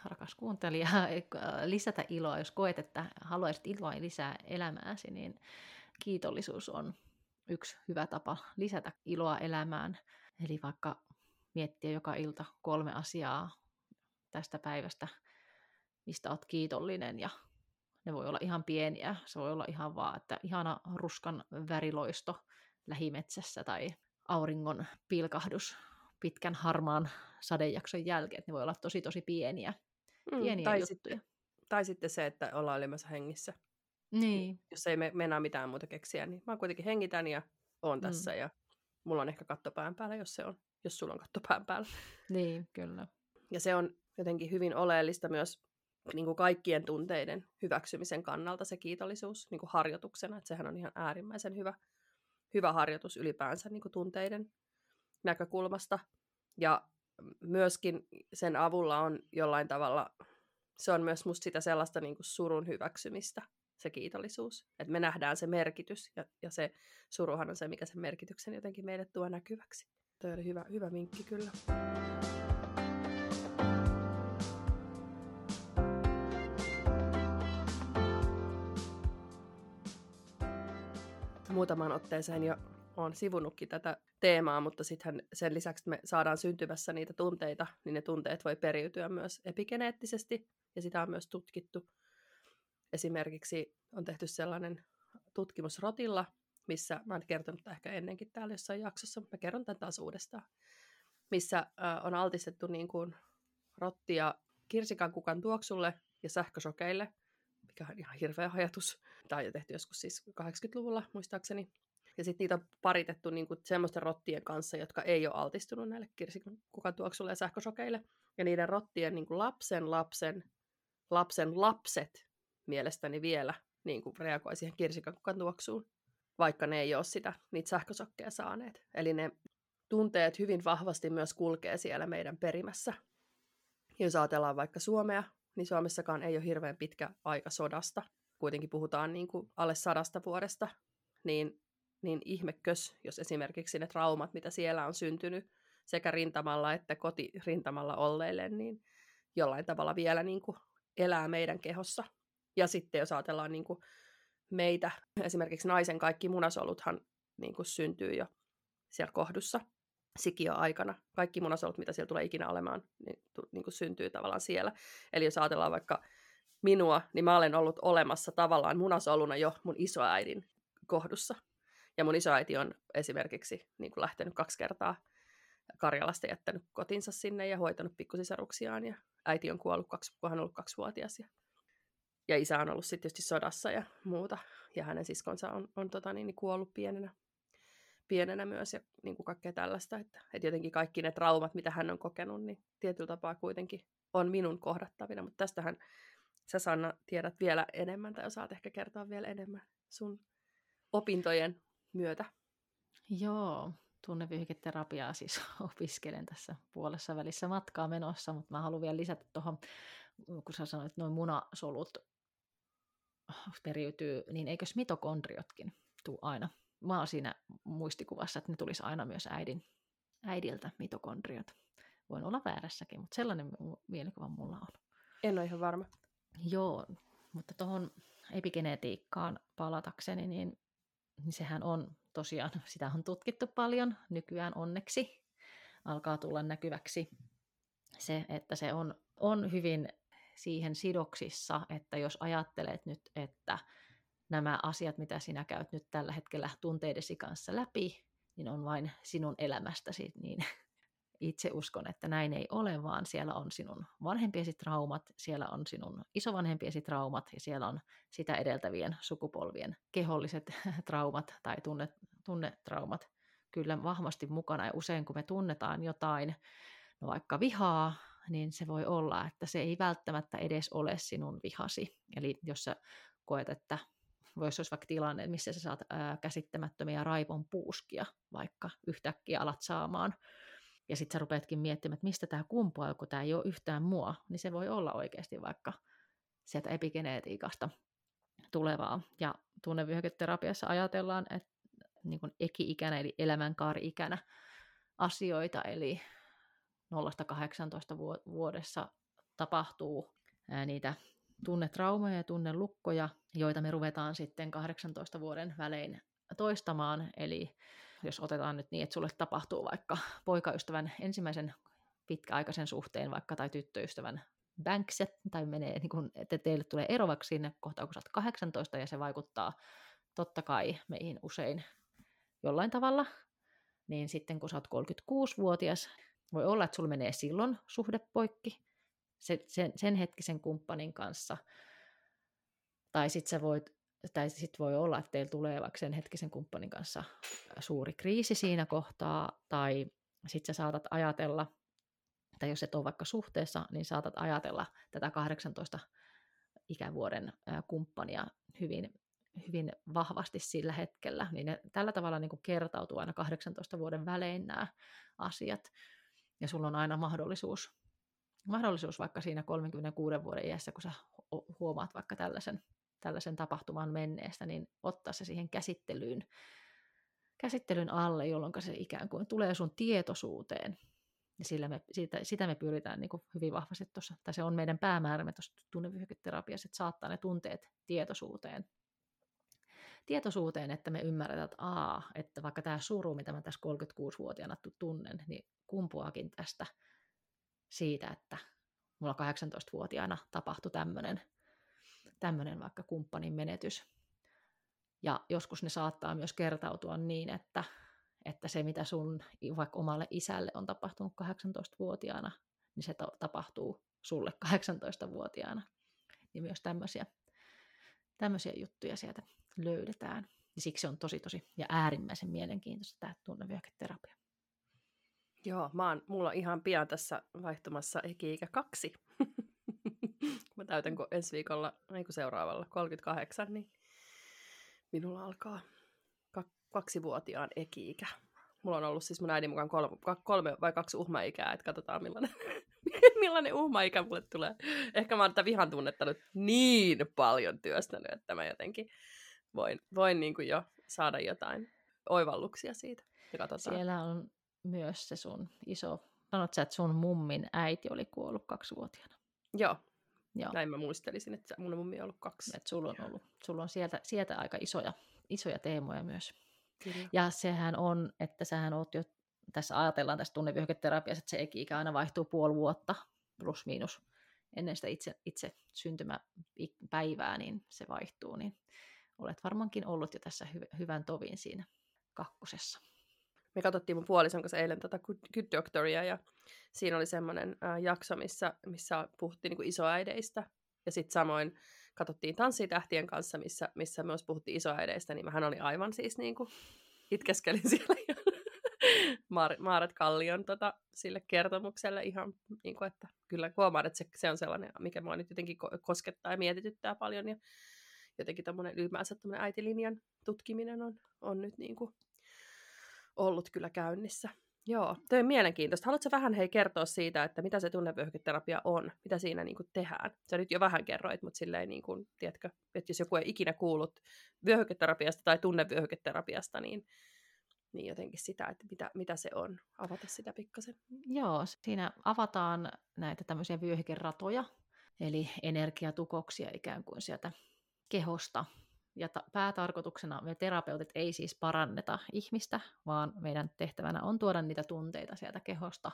rakas kuuntelija, *laughs* lisätä iloa, jos koet, että haluaisit iloa lisää elämääsi, niin kiitollisuus on yksi hyvä tapa lisätä iloa elämään. Eli vaikka miettiä joka ilta kolme asiaa tästä päivästä, mistä olet kiitollinen ja ne voi olla ihan pieniä. Se voi olla ihan vaan, että ihana ruskan väriloisto lähimetsässä tai auringon pilkahdus pitkän harmaan sadejakson jälkeen. Ne voi olla tosi tosi pieniä, mm, pieniä tai juttuja. Sitten, tai sitten se, että ollaan olemassa hengissä. Niin. Jos ei me mennä mitään muuta keksiä, niin mä kuitenkin hengitän ja oon mm. tässä ja mulla on ehkä katto pään päällä, jos se on, jos sulla on katto pään päällä. Niin, kyllä. Ja se on jotenkin hyvin oleellista myös niin kuin kaikkien tunteiden hyväksymisen kannalta se kiitollisuus niin kuin harjoituksena, että sehän on ihan äärimmäisen hyvä, hyvä harjoitus ylipäänsä niin kuin tunteiden näkökulmasta. Ja myöskin sen avulla on jollain tavalla, se on myös musta sitä sellaista niin kuin surun hyväksymistä, se kiitollisuus. Että me nähdään se merkitys ja, ja se suruhan on se, mikä sen merkityksen jotenkin meille tuo näkyväksi. Toi oli hyvä, hyvä vinkki kyllä. muutamaan otteeseen jo olen sivunutkin tätä teemaa, mutta sitten sen lisäksi että me saadaan syntymässä niitä tunteita, niin ne tunteet voi periytyä myös epigeneettisesti, ja sitä on myös tutkittu. Esimerkiksi on tehty sellainen tutkimus rotilla, missä, mä en kertonut ehkä ennenkin täällä jossain jaksossa, mutta mä kerron tämän taas uudestaan, missä on altistettu niin kuin rottia kirsikan kukan tuoksulle ja sähkösokeille, mikä on ihan hirveä ajatus. Tämä on jo tehty joskus siis 80-luvulla muistaakseni. Ja sitten niitä on paritettu niinku semmoisten rottien kanssa, jotka ei ole altistunut näille kirsikan tuoksulle ja sähkösokeille. Ja niiden rottien niinku lapsen lapsen lapsen lapset mielestäni vielä niin kuin reagoi siihen kirsikakukan tuoksuun, vaikka ne ei ole sitä, niitä sähkösokkeja saaneet. Eli ne tunteet hyvin vahvasti myös kulkee siellä meidän perimässä. Jos ajatellaan vaikka Suomea, niin Suomessakaan ei ole hirveän pitkä aika sodasta. Kuitenkin puhutaan niin kuin alle sadasta vuodesta, niin, niin ihmekös, jos esimerkiksi ne traumat, mitä siellä on syntynyt sekä rintamalla että kotirintamalla olleille, niin jollain tavalla vielä niin kuin elää meidän kehossa. Ja sitten jos ajatellaan niin kuin meitä, esimerkiksi naisen kaikki munasoluthan niin kuin syntyy jo siellä kohdussa sikio-aikana. Kaikki munasolut, mitä siellä tulee ikinä olemaan, niin, niin kuin syntyy tavallaan siellä. Eli jos ajatellaan vaikka minua, niin mä olen ollut olemassa tavallaan munasoluna jo mun isoäidin kohdussa. Ja mun isoäiti on esimerkiksi niin kuin lähtenyt kaksi kertaa Karjalasta jättänyt kotinsa sinne ja hoitanut pikkusisaruksiaan. Ja äiti on kuollut, kaksi, kun hän on ollut kaksivuotias. Ja, ja isä on ollut sitten tietysti sodassa ja muuta. Ja hänen siskonsa on, on tota, niin, niin kuollut pienenä pienenä myös ja niin kuin kaikkea tällaista. Että, että jotenkin kaikki ne traumat, mitä hän on kokenut, niin tietyllä tapaa kuitenkin on minun kohdattavina. Mutta tästähän sä Sanna tiedät vielä enemmän tai osaat ehkä kertoa vielä enemmän sun opintojen myötä. Joo, tunnevyyhketerapiaa siis *laughs* opiskelen tässä puolessa välissä matkaa menossa, mutta mä haluan vielä lisätä tuohon, kun sä sanoit, että noin munasolut periytyy, niin eikös mitokondriotkin tuu aina mä oon siinä muistikuvassa, että ne tulisi aina myös äidin, äidiltä mitokondriat. Voin olla väärässäkin, mutta sellainen mielikuva mulla on. En ole ihan varma. Joo, mutta tuohon epigenetiikkaan palatakseni, niin, niin sehän on tosiaan, *laughs* sitä on tutkittu paljon nykyään onneksi. Alkaa tulla näkyväksi se, että se on, on hyvin siihen sidoksissa, että jos ajattelet nyt, että nämä asiat, mitä sinä käyt nyt tällä hetkellä tunteidesi kanssa läpi, niin on vain sinun elämästäsi, niin *laughs* itse uskon, että näin ei ole, vaan siellä on sinun vanhempiesi traumat, siellä on sinun isovanhempiesi traumat ja siellä on sitä edeltävien sukupolvien keholliset *laughs* traumat tai tunne, tunnetraumat kyllä vahvasti mukana. Ja usein kun me tunnetaan jotain, no vaikka vihaa, niin se voi olla, että se ei välttämättä edes ole sinun vihasi. Eli jos sä koet, että voisi olla vaikka tilanne, missä sä saat ää, käsittämättömiä raivon puuskia, vaikka yhtäkkiä alat saamaan, ja sitten sä rupeatkin miettimään, että mistä tämä kumpuaa, kun tämä ei ole yhtään mua, niin se voi olla oikeasti vaikka sieltä epigenetiikasta tulevaa. Ja tunnevyöhyketerapiassa ajatellaan, että niin kuin eki-ikänä eli elämänkaari-ikänä asioita, eli 0-18 vuodessa tapahtuu niitä tunnetraumoja ja tunnelukkoja, joita me ruvetaan sitten 18 vuoden välein toistamaan. Eli jos otetaan nyt niin, että sulle tapahtuu vaikka poikaystävän ensimmäisen pitkäaikaisen suhteen vaikka tai tyttöystävän bankset, tai menee, niin kun, että teille tulee ero vaikka sinne kohtaan, kun sä oot 18, ja se vaikuttaa totta kai meihin usein jollain tavalla, niin sitten kun sä oot 36-vuotias, voi olla, että sulla menee silloin suhde poikki sen, sen, sen hetkisen kumppanin kanssa, tai sitten sä voit tai sitten voi olla, että teillä tulee vaikka sen hetkisen kumppanin kanssa suuri kriisi siinä kohtaa, tai sitten sä saatat ajatella, tai jos et ole vaikka suhteessa, niin saatat ajatella tätä 18 ikävuoden kumppania hyvin, hyvin vahvasti sillä hetkellä, niin ne tällä tavalla niin kuin kertautuu aina 18 vuoden välein nämä asiat, ja sulla on aina mahdollisuus, mahdollisuus vaikka siinä 36 vuoden iässä, kun sä huomaat vaikka tällaisen tällaisen tapahtuman menneestä, niin ottaa se siihen käsittelyyn, käsittelyn alle, jolloin se ikään kuin tulee sun tietoisuuteen. Ja sillä me, sitä, sitä me pyritään niin hyvin vahvasti tuossa, tai se on meidän päämäärämme tuossa tunnevyöhyketerapiassa, että saattaa ne tunteet tietoisuuteen. Tietoisuuteen, että me ymmärretään, että, aa, että vaikka tämä suru, mitä mä tässä 36-vuotiaana tunnen, niin kumpuakin tästä siitä, että mulla 18-vuotiaana tapahtui tämmöinen tämmöinen vaikka kumppanin menetys. Ja joskus ne saattaa myös kertautua niin, että, että se mitä sun vaikka omalle isälle on tapahtunut 18-vuotiaana, niin se to- tapahtuu sulle 18-vuotiaana. Niin myös tämmöisiä, tämmöisiä juttuja sieltä löydetään. Ja siksi on tosi tosi ja äärimmäisen mielenkiintoista tämä tunnevyöhyketerapia. Joo, mä oon, mulla on ihan pian tässä vaihtumassa eki-ikä kaksi. *laughs* Mä täytän kun ensi viikolla, ei kun seuraavalla, 38, niin minulla alkaa kaksivuotiaan eki-ikä. Mulla on ollut siis mun äidin mukaan kolme, kolme vai kaksi uhmaikää, että katsotaan millainen, *laughs* millainen uhmaikä mulle tulee. Ehkä mä oon tätä vihan tunnetta nyt niin paljon työstänyt, että mä jotenkin voin, voin niin kuin jo saada jotain oivalluksia siitä. Ja katsotaan. Siellä on myös se sun iso, sanot sä, että sun mummin äiti oli kuollut kaksivuotiaana. Joo, Joo. Näin mä muistelisin, että mun mummi on ollut kaksi. Et sulla on, ollut, sulla on sieltä, sieltä aika isoja, isoja teemoja myös. Kyllä. Ja sehän on, että sähän oot jo, tässä ajatellaan tässä tunnevyöhyketerapiassa, että se ikä aina vaihtuu puoli vuotta plus miinus ennen sitä itse, itse syntymäpäivää, niin se vaihtuu, niin olet varmaankin ollut jo tässä hy- hyvän tovin siinä kakkosessa me katsottiin mun puolison kanssa eilen tota Good Doctoria ja siinä oli semmoinen äh, jakso, missä, missä puhuttiin niin kuin isoäideistä. Ja sitten samoin katsottiin Tanssitähtien kanssa, missä, missä myös puhuttiin isoäideistä, niin hän oli aivan siis niin kuin itkeskelin *laughs* siellä ja Mar- Maaret Kallion tota, sille kertomukselle ihan, niin kuin, että kyllä huomaan, että se, se on sellainen, mikä mua nyt jotenkin koskettaa ja mietityttää paljon ja jotenkin tämmöinen ylipäänsä tämmöinen äitilinjan tutkiminen on, on nyt niin kuin ollut kyllä käynnissä. Joo, toi on mielenkiintoista. Haluatko vähän hei kertoa siitä, että mitä se tunnevyöhyketerapia on? Mitä siinä niin kuin, tehdään? Sä nyt jo vähän kerroit, mutta silleen, niin kuin, tiedätkö, että jos joku ei ikinä kuullut vyöhyketerapiasta tai tunnevyöhyketerapiasta, niin, niin jotenkin sitä, että mitä, mitä se on, avata sitä pikkasen. Joo, siinä avataan näitä tämmöisiä vyöhykeratoja, eli energiatukoksia ikään kuin sieltä kehosta. Ja ta- päätarkoituksena me terapeutit ei siis paranneta ihmistä, vaan meidän tehtävänä on tuoda niitä tunteita sieltä kehosta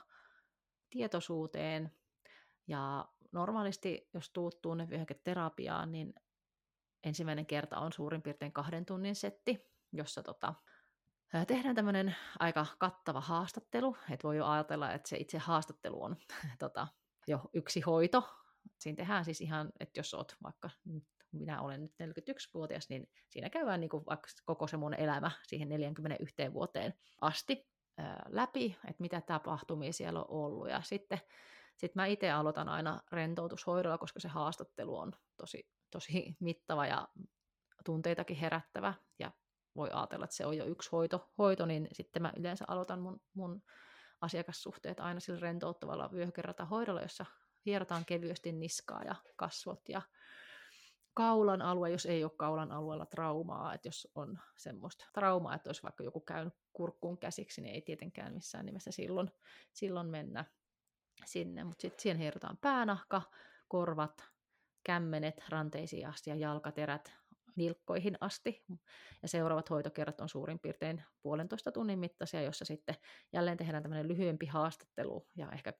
tietoisuuteen. Ja normaalisti, jos tuut tunnevyöhyketerapiaan, niin ensimmäinen kerta on suurin piirtein kahden tunnin setti, jossa tota, tehdään tämmöinen aika kattava haastattelu. Että voi jo ajatella, että se itse haastattelu on *laughs* tota, jo yksi hoito. Siinä tehdään siis ihan, että jos oot vaikka, minä olen nyt 41-vuotias, niin siinä käydään niin kuin vaikka koko se mun elämä siihen 41 vuoteen asti läpi, että mitä tapahtumia siellä on ollut. Ja sitten sit mä itse aloitan aina rentoutushoidolla, koska se haastattelu on tosi, tosi mittava ja tunteitakin herättävä. Ja voi ajatella, että se on jo yksi hoito, hoito niin sitten mä yleensä aloitan mun, mun asiakassuhteet aina sillä rentouttavalla hoidolla, jossa hierotaan kevyesti niskaa ja kasvot ja kaulan alue, jos ei ole kaulan alueella traumaa, että jos on semmoista traumaa, että olisi vaikka joku käynyt kurkkuun käsiksi, niin ei tietenkään missään nimessä silloin, silloin mennä sinne, mutta sitten siihen hierotaan päänahka, korvat, kämmenet ranteisiin asti ja jalkaterät nilkkoihin asti. Ja seuraavat hoitokerrat on suurin piirtein puolentoista tunnin mittaisia, jossa sitten jälleen tehdään tämmöinen lyhyempi haastattelu ja ehkä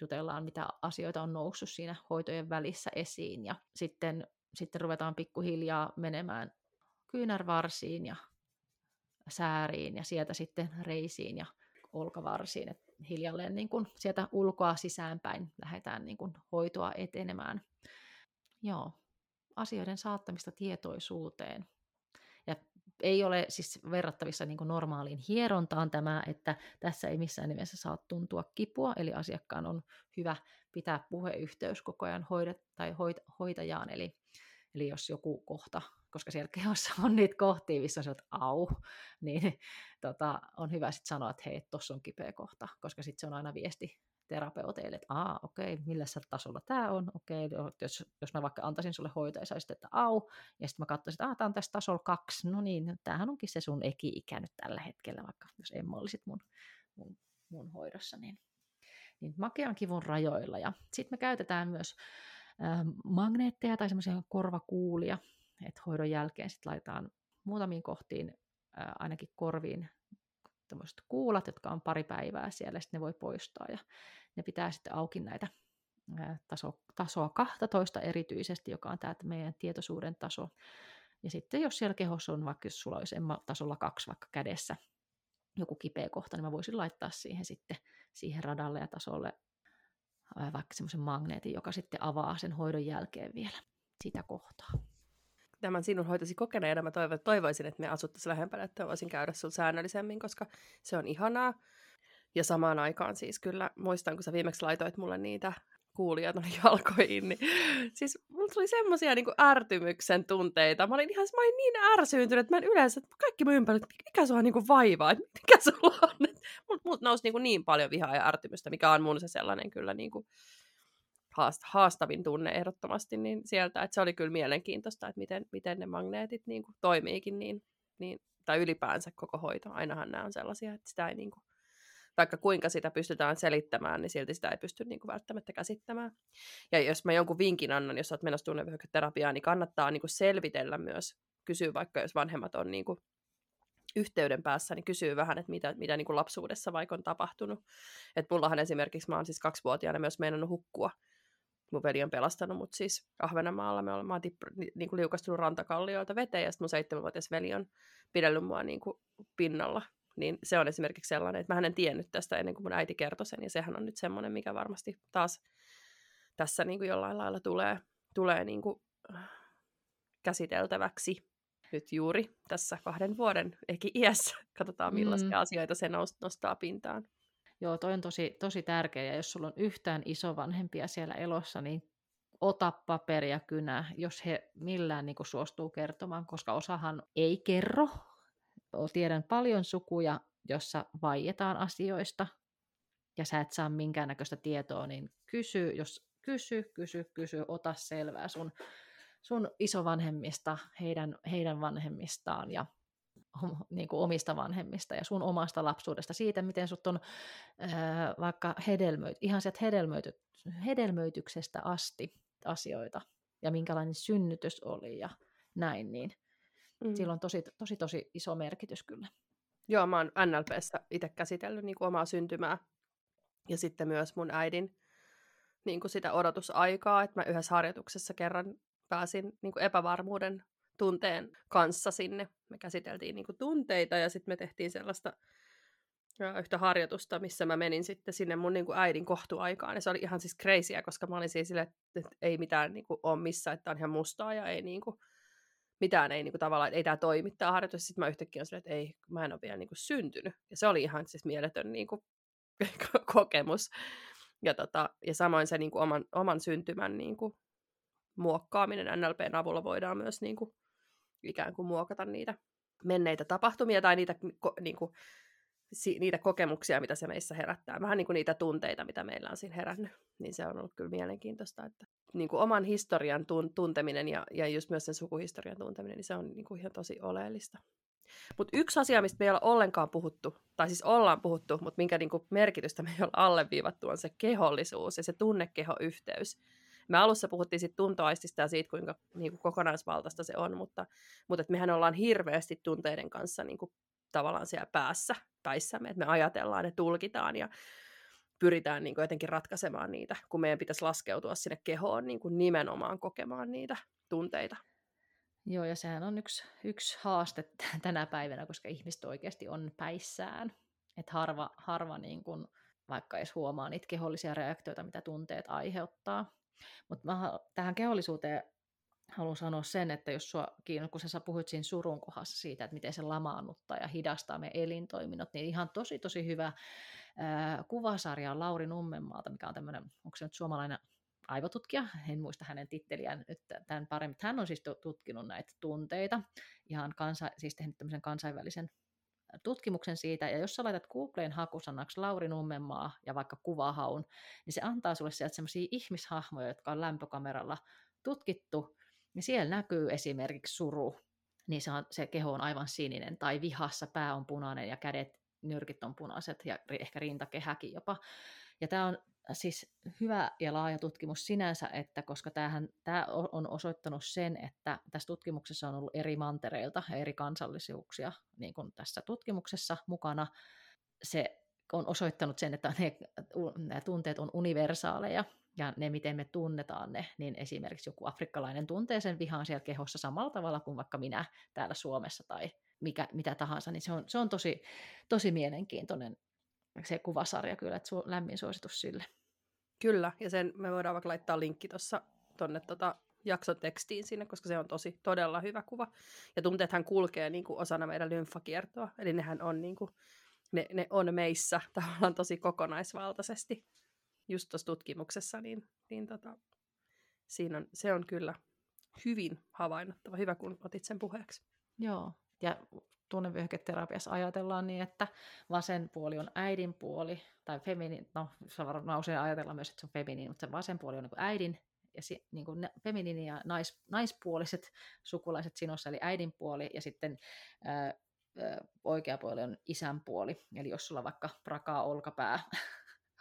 jutellaan, mitä asioita on noussut siinä hoitojen välissä esiin. Ja sitten, sitten ruvetaan pikkuhiljaa menemään kyynärvarsiin ja sääriin ja sieltä sitten reisiin ja olkavarsiin. Et hiljalleen niin kun sieltä ulkoa sisäänpäin lähdetään niin kun hoitoa etenemään. Joo, asioiden saattamista tietoisuuteen. Ja ei ole siis verrattavissa niin normaaliin hierontaan tämä, että tässä ei missään nimessä saa tuntua kipua, eli asiakkaan on hyvä pitää puheyhteys koko ajan hoidet, tai hoit, hoitajaan, eli, eli jos joku kohta, koska siellä kehossa on niitä kohtia, missä on että au, *laughs* niin tota, on hyvä sitten sanoa, että hei, tuossa on kipeä kohta, koska sitten se on aina viesti terapeuteille, että aa, okei, millä tasolla tämä on, okei, jos, jos mä vaikka antaisin sulle hoitoa ja saisit, että au, ja sitten mä katsoisin, että tämä on tässä tasolla kaksi, no niin, tämähän onkin se sun eki-ikä nyt tällä hetkellä, vaikka jos Emma olisit mun, mun, mun hoidossa, niin, niin makean kivun rajoilla. Ja sitten me käytetään myös magneetteja tai semmoisia korvakuulia, että hoidon jälkeen sitten laitetaan muutamiin kohtiin, äh, ainakin korviin tämmöiset kuulat, jotka on pari päivää siellä, sitten ne voi poistaa ja ne pitää sitten auki näitä taso, tasoa 12 erityisesti, joka on tämä meidän tietoisuuden taso. Ja sitten jos siellä kehossa on, vaikka jos sulla olisi tasolla kaksi vaikka kädessä joku kipeä kohta, niin mä voisin laittaa siihen sitten siihen radalle ja tasolle vaikka semmoisen magneetin, joka sitten avaa sen hoidon jälkeen vielä sitä kohtaa tämän sinun hoitasi kokeneena mä toivon, toivoisin, että me asuttaisiin lähempänä, että voisin käydä sinulla säännöllisemmin, koska se on ihanaa. Ja samaan aikaan siis kyllä, muistan, kun sä viimeksi laitoit mulle niitä kuulia tuonne *laughs* jalkoihin, niin siis mulla tuli semmoisia niin ärtymyksen tunteita. Mä olin ihan mä olin niin ärsyyntynyt, että mä en yleensä, että kaikki mun ympärillä, että mikä sua niin vaivaa, että mikä sulla on. Mut, mut nousi niin, niin paljon vihaa ja ärtymystä, mikä on mun se sellainen kyllä niin kuin, haastavin tunne ehdottomasti niin sieltä, että se oli kyllä mielenkiintoista, että miten, miten ne magneetit niin kuin, toimiikin niin, niin, tai ylipäänsä koko hoito. Ainahan nämä on sellaisia, että sitä ei niin kuin, vaikka kuinka sitä pystytään selittämään, niin silti sitä ei pysty niin kuin, välttämättä käsittämään. Ja jos mä jonkun vinkin annan, jos olet menossa tunnevyöhyketerapiaan, niin kannattaa niin kuin, selvitellä myös, kysyä vaikka jos vanhemmat on niin kuin, yhteyden päässä, niin kysyy vähän, että mitä, mitä niin kuin lapsuudessa vaikka on tapahtunut. että mullahan esimerkiksi, mä oon siis kaksivuotiaana myös meinannut hukkua mun veli on pelastanut mut siis Ahvenanmaalla. Me ollaan, mä oon tippu, niin kuin liukastunut rantakallioilta veteen ja sitten mun seitsemänvuotias veli on pidellyt mua niin kuin pinnalla. Niin se on esimerkiksi sellainen, että mä en tiennyt tästä ennen kuin mun äiti kertoi sen. Ja sehän on nyt semmoinen, mikä varmasti taas tässä niin kuin jollain lailla tulee, tulee niin kuin äh, käsiteltäväksi nyt juuri tässä kahden vuoden ehkä iässä. *laughs* Katsotaan millaisia mm. asioita se nostaa pintaan. Joo, toi on tosi, tosi tärkeä. Ja jos sulla on yhtään isovanhempia siellä elossa, niin ota paperi ja kynä, jos he millään niin kuin, suostuu kertomaan, koska osahan ei kerro. Tiedän paljon sukuja, jossa vaietaan asioista, ja sä et saa minkäännäköistä tietoa, niin kysy, jos kysy, kysy, kysy, ota selvää sun, sun isovanhemmista, heidän, heidän vanhemmistaan, ja niin kuin omista vanhemmista ja sun omasta lapsuudesta, siitä, miten sut on ää, vaikka hedelmöity, ihan sieltä hedelmöity, hedelmöityksestä asti asioita ja minkälainen synnytys oli ja näin, niin mm. sillä on tosi, tosi, tosi iso merkitys kyllä. Joo, mä oon NLPssä itse käsitellyt niin kuin omaa syntymää ja sitten myös mun äidin niin kuin sitä odotusaikaa, että mä yhdessä harjoituksessa kerran pääsin niin kuin epävarmuuden tunteen kanssa sinne. Me käsiteltiin niin kuin tunteita ja sitten me tehtiin sellaista yhtä harjoitusta, missä mä menin sitten sinne mun niin kuin äidin kohtuaikaan. Ja se oli ihan siis crazyä, koska mä olin siis sille, että ei mitään niin kuin, ole missään, että on ihan mustaa ja ei niin kuin, mitään ei niin kuin, tavallaan, että ei tämä toimi tämä harjoitus. Sitten mä yhtäkkiä olin että ei, mä en ole vielä niin kuin, syntynyt. Ja se oli ihan siis mieletön *laughs* niin kuin, kokemus. Ja, tota, ja samoin se niin kuin, oman, oman syntymän niin kuin, muokkaaminen NLPn avulla voidaan myös niin kuin, ikään kuin muokata niitä menneitä tapahtumia tai niitä, niin kuin, si, niitä kokemuksia, mitä se meissä herättää. Vähän niin kuin niitä tunteita, mitä meillä on siinä herännyt. Niin se on ollut kyllä mielenkiintoista, että niin kuin oman historian tun, tunteminen ja, ja just myös sen sukuhistorian tunteminen, niin se on niin kuin ihan tosi oleellista. Mutta yksi asia, mistä me ei ole ollenkaan puhuttu, tai siis ollaan puhuttu, mutta minkä niin kuin merkitystä me ei ole alleviivattu, on se kehollisuus ja se tunnekehoyhteys. Me alussa puhuttiin siitä tuntoaistista ja siitä, kuinka niin kuin kokonaisvaltaista se on, mutta, mutta että mehän ollaan hirveästi tunteiden kanssa niin kuin, tavallaan siellä päässä, päissämme, että me ajatellaan ja tulkitaan ja pyritään niin kuin, jotenkin ratkaisemaan niitä, kun meidän pitäisi laskeutua sinne kehoon niin kuin nimenomaan kokemaan niitä tunteita. Joo, ja sehän on yksi, yksi haaste tänä päivänä, koska ihmiset oikeasti on päissään. Että harva, harva niin kuin, vaikka edes huomaa niitä kehollisia reaktioita, mitä tunteet aiheuttaa. Mutta tähän kehollisuuteen haluan sanoa sen, että jos sua kiinnostaa, kun sä puhuit siinä surun kohdassa siitä, että miten se lamaannuttaa ja hidastaa me elintoiminnot, niin ihan tosi tosi hyvä ää, kuvasarja on Lauri Nummenmaalta, mikä on tämmöinen, onko se nyt suomalainen aivotutkija, en muista hänen titteliään nyt tämän paremmin. Hän on siis tutkinut näitä tunteita, ihan kansa, siis tehnyt tämmöisen kansainvälisen tutkimuksen siitä, ja jos sä laitat Googleen hakusanaksi Lauri Nummenmaa ja vaikka kuvahaun, niin se antaa sulle sieltä sellaisia ihmishahmoja, jotka on lämpökameralla tutkittu, niin siellä näkyy esimerkiksi suru, niin se, on, se keho on aivan sininen, tai vihassa pää on punainen ja kädet, nyrkit on punaiset ja ehkä rintakehäkin jopa. Ja tämä on siis hyvä ja laaja tutkimus sinänsä, että koska tämähän, tämä on osoittanut sen, että tässä tutkimuksessa on ollut eri mantereilta ja eri kansallisuuksia niin kuin tässä tutkimuksessa mukana. Se on osoittanut sen, että ne, nämä tunteet on universaaleja ja ne, miten me tunnetaan ne, niin esimerkiksi joku afrikkalainen tuntee sen vihan siellä kehossa samalla tavalla kuin vaikka minä täällä Suomessa tai mikä, mitä tahansa, niin se on, se on tosi, tosi mielenkiintoinen se kuvasarja kyllä, että su- lämmin suositus sille. Kyllä, ja sen me voidaan vaikka laittaa linkki tuossa tuonne tota jakson tekstiin sinne, koska se on tosi todella hyvä kuva. Ja tunteethan kulkee niin kuin osana meidän lymfakiertoa, eli nehän on, niin kuin, ne, ne on meissä *laughs* tavallaan tosi kokonaisvaltaisesti. Just tuossa tutkimuksessa, niin, niin tota, siinä on, se on kyllä hyvin havainnottava. Hyvä, kun otit sen puheeksi. Joo, ja tunnevyöhyketerapiassa ajatellaan niin, että vasen puoli on äidin puoli, tai feminiin, no se varmaan usein ajatellaan myös, että se on feminiin, mutta se vasen puoli on niin äidin, ja si, niin kuin feminiini ja nais, naispuoliset sukulaiset sinussa, eli äidin puoli, ja sitten ää, oikea puoli on isän puoli. Eli jos sulla vaikka prakaa olkapää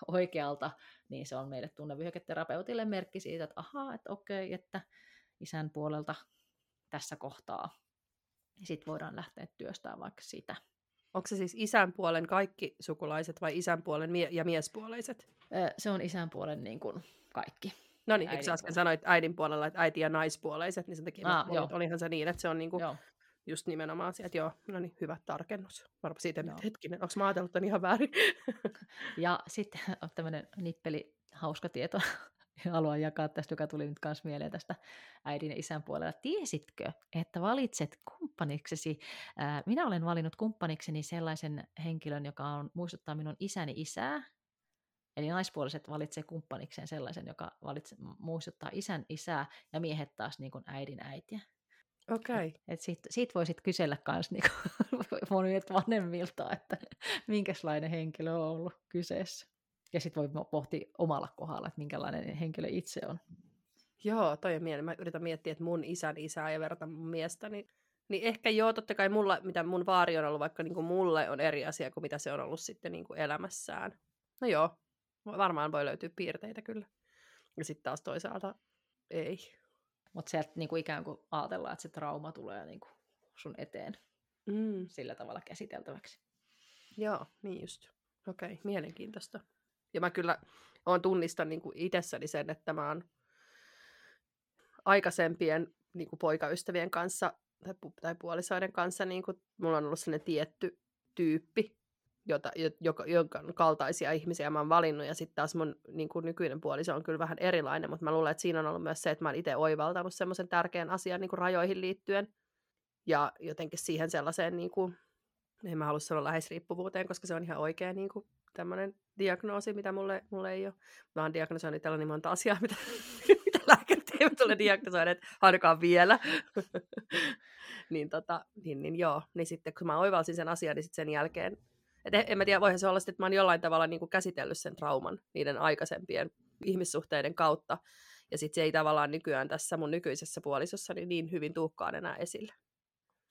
oikealta, niin se on meille tunnevyöhyketerapeutille merkki siitä, että ahaa, että okei, että isän puolelta tässä kohtaa sitten voidaan lähteä työstämään vaikka sitä. Onko se siis isän puolen kaikki sukulaiset vai isän puolen mie- ja miespuoleiset? Se on isän puolen niin kuin kaikki. No niin, eikö äsken sanoit äidin puolella, että äiti- ja naispuoleiset, niin sen takia ah, oli, olihan se niin, että se on niin kuin just nimenomaan sieltä, joo, no niin, hyvä tarkennus. Varmaan siitä, että hetkinen, onko mä ajatellut tämän ihan väärin? *laughs* ja sitten *laughs* on tämmöinen nippeli hauska tieto *laughs* haluan jakaa tästä, joka tuli nyt myös mieleen tästä äidin ja isän puolella. Tiesitkö, että valitset kumppaniksesi, ää, minä olen valinnut kumppanikseni sellaisen henkilön, joka on, muistuttaa minun isäni isää, Eli naispuoliset valitsee kumppanikseen sellaisen, joka valitsee, muistuttaa isän isää, ja miehet taas niin kuin äidin äitiä. Okei. Okay. Et siitä, siitä voisit kysellä myös niin *laughs* monilta vanhemmilta, että minkälainen henkilö on ollut kyseessä. Ja sitten voi pohtia omalla kohdalla, että minkälainen henkilö itse on. Joo, toi on mieleen. Mä yritän miettiä, että mun isän isää ja verrata mun miestä, niin Niin ehkä joo, totta kai mulla, mitä mun vaari on ollut, vaikka niin kuin mulle on eri asia kuin mitä se on ollut sitten niin kuin elämässään. No joo, varmaan voi löytyä piirteitä kyllä. Ja sitten taas toisaalta ei. Mutta sieltä niinku ikään kuin ajatellaan, että se trauma tulee niinku sun eteen Mm. sillä tavalla käsiteltäväksi. Joo, niin just. Okei, okay, mielenkiintoista. Ja mä kyllä oon tunnistan niin kuin itsessäni sen, että mä oon aikaisempien niin kuin poikaystävien kanssa tai, pu- tai puolisoiden kanssa, niin kuin, mulla on ollut sellainen tietty tyyppi, jota, joka, jonka kaltaisia ihmisiä mä oon valinnut, ja sitten taas mun niin kuin nykyinen puoliso on kyllä vähän erilainen, mutta mä luulen, että siinä on ollut myös se, että mä oon itse oivaltanut semmoisen tärkeän asian niin kuin rajoihin liittyen, ja jotenkin siihen sellaiseen, niin kuin, en mä halua sanoa läheisriippuvuuteen, koska se on ihan oikea niin kuin, tämmöinen diagnoosi, mitä mulle, mulle ei ole. Mä oon diagnosoinut tällä niin monta asiaa, mitä, *laughs* mitä lääkärit eivät ole diagnosoineet ainakaan vielä. *laughs* niin, tota, niin, niin joo, niin sitten kun mä oivalsin sen asian, niin sitten sen jälkeen, et en mä tiedä, voihan se olla sitten, että mä oon jollain tavalla niin kuin käsitellyt sen trauman niiden aikaisempien ihmissuhteiden kautta, ja sitten se ei tavallaan nykyään tässä mun nykyisessä puolisossa niin, niin hyvin tuhkaan enää esille.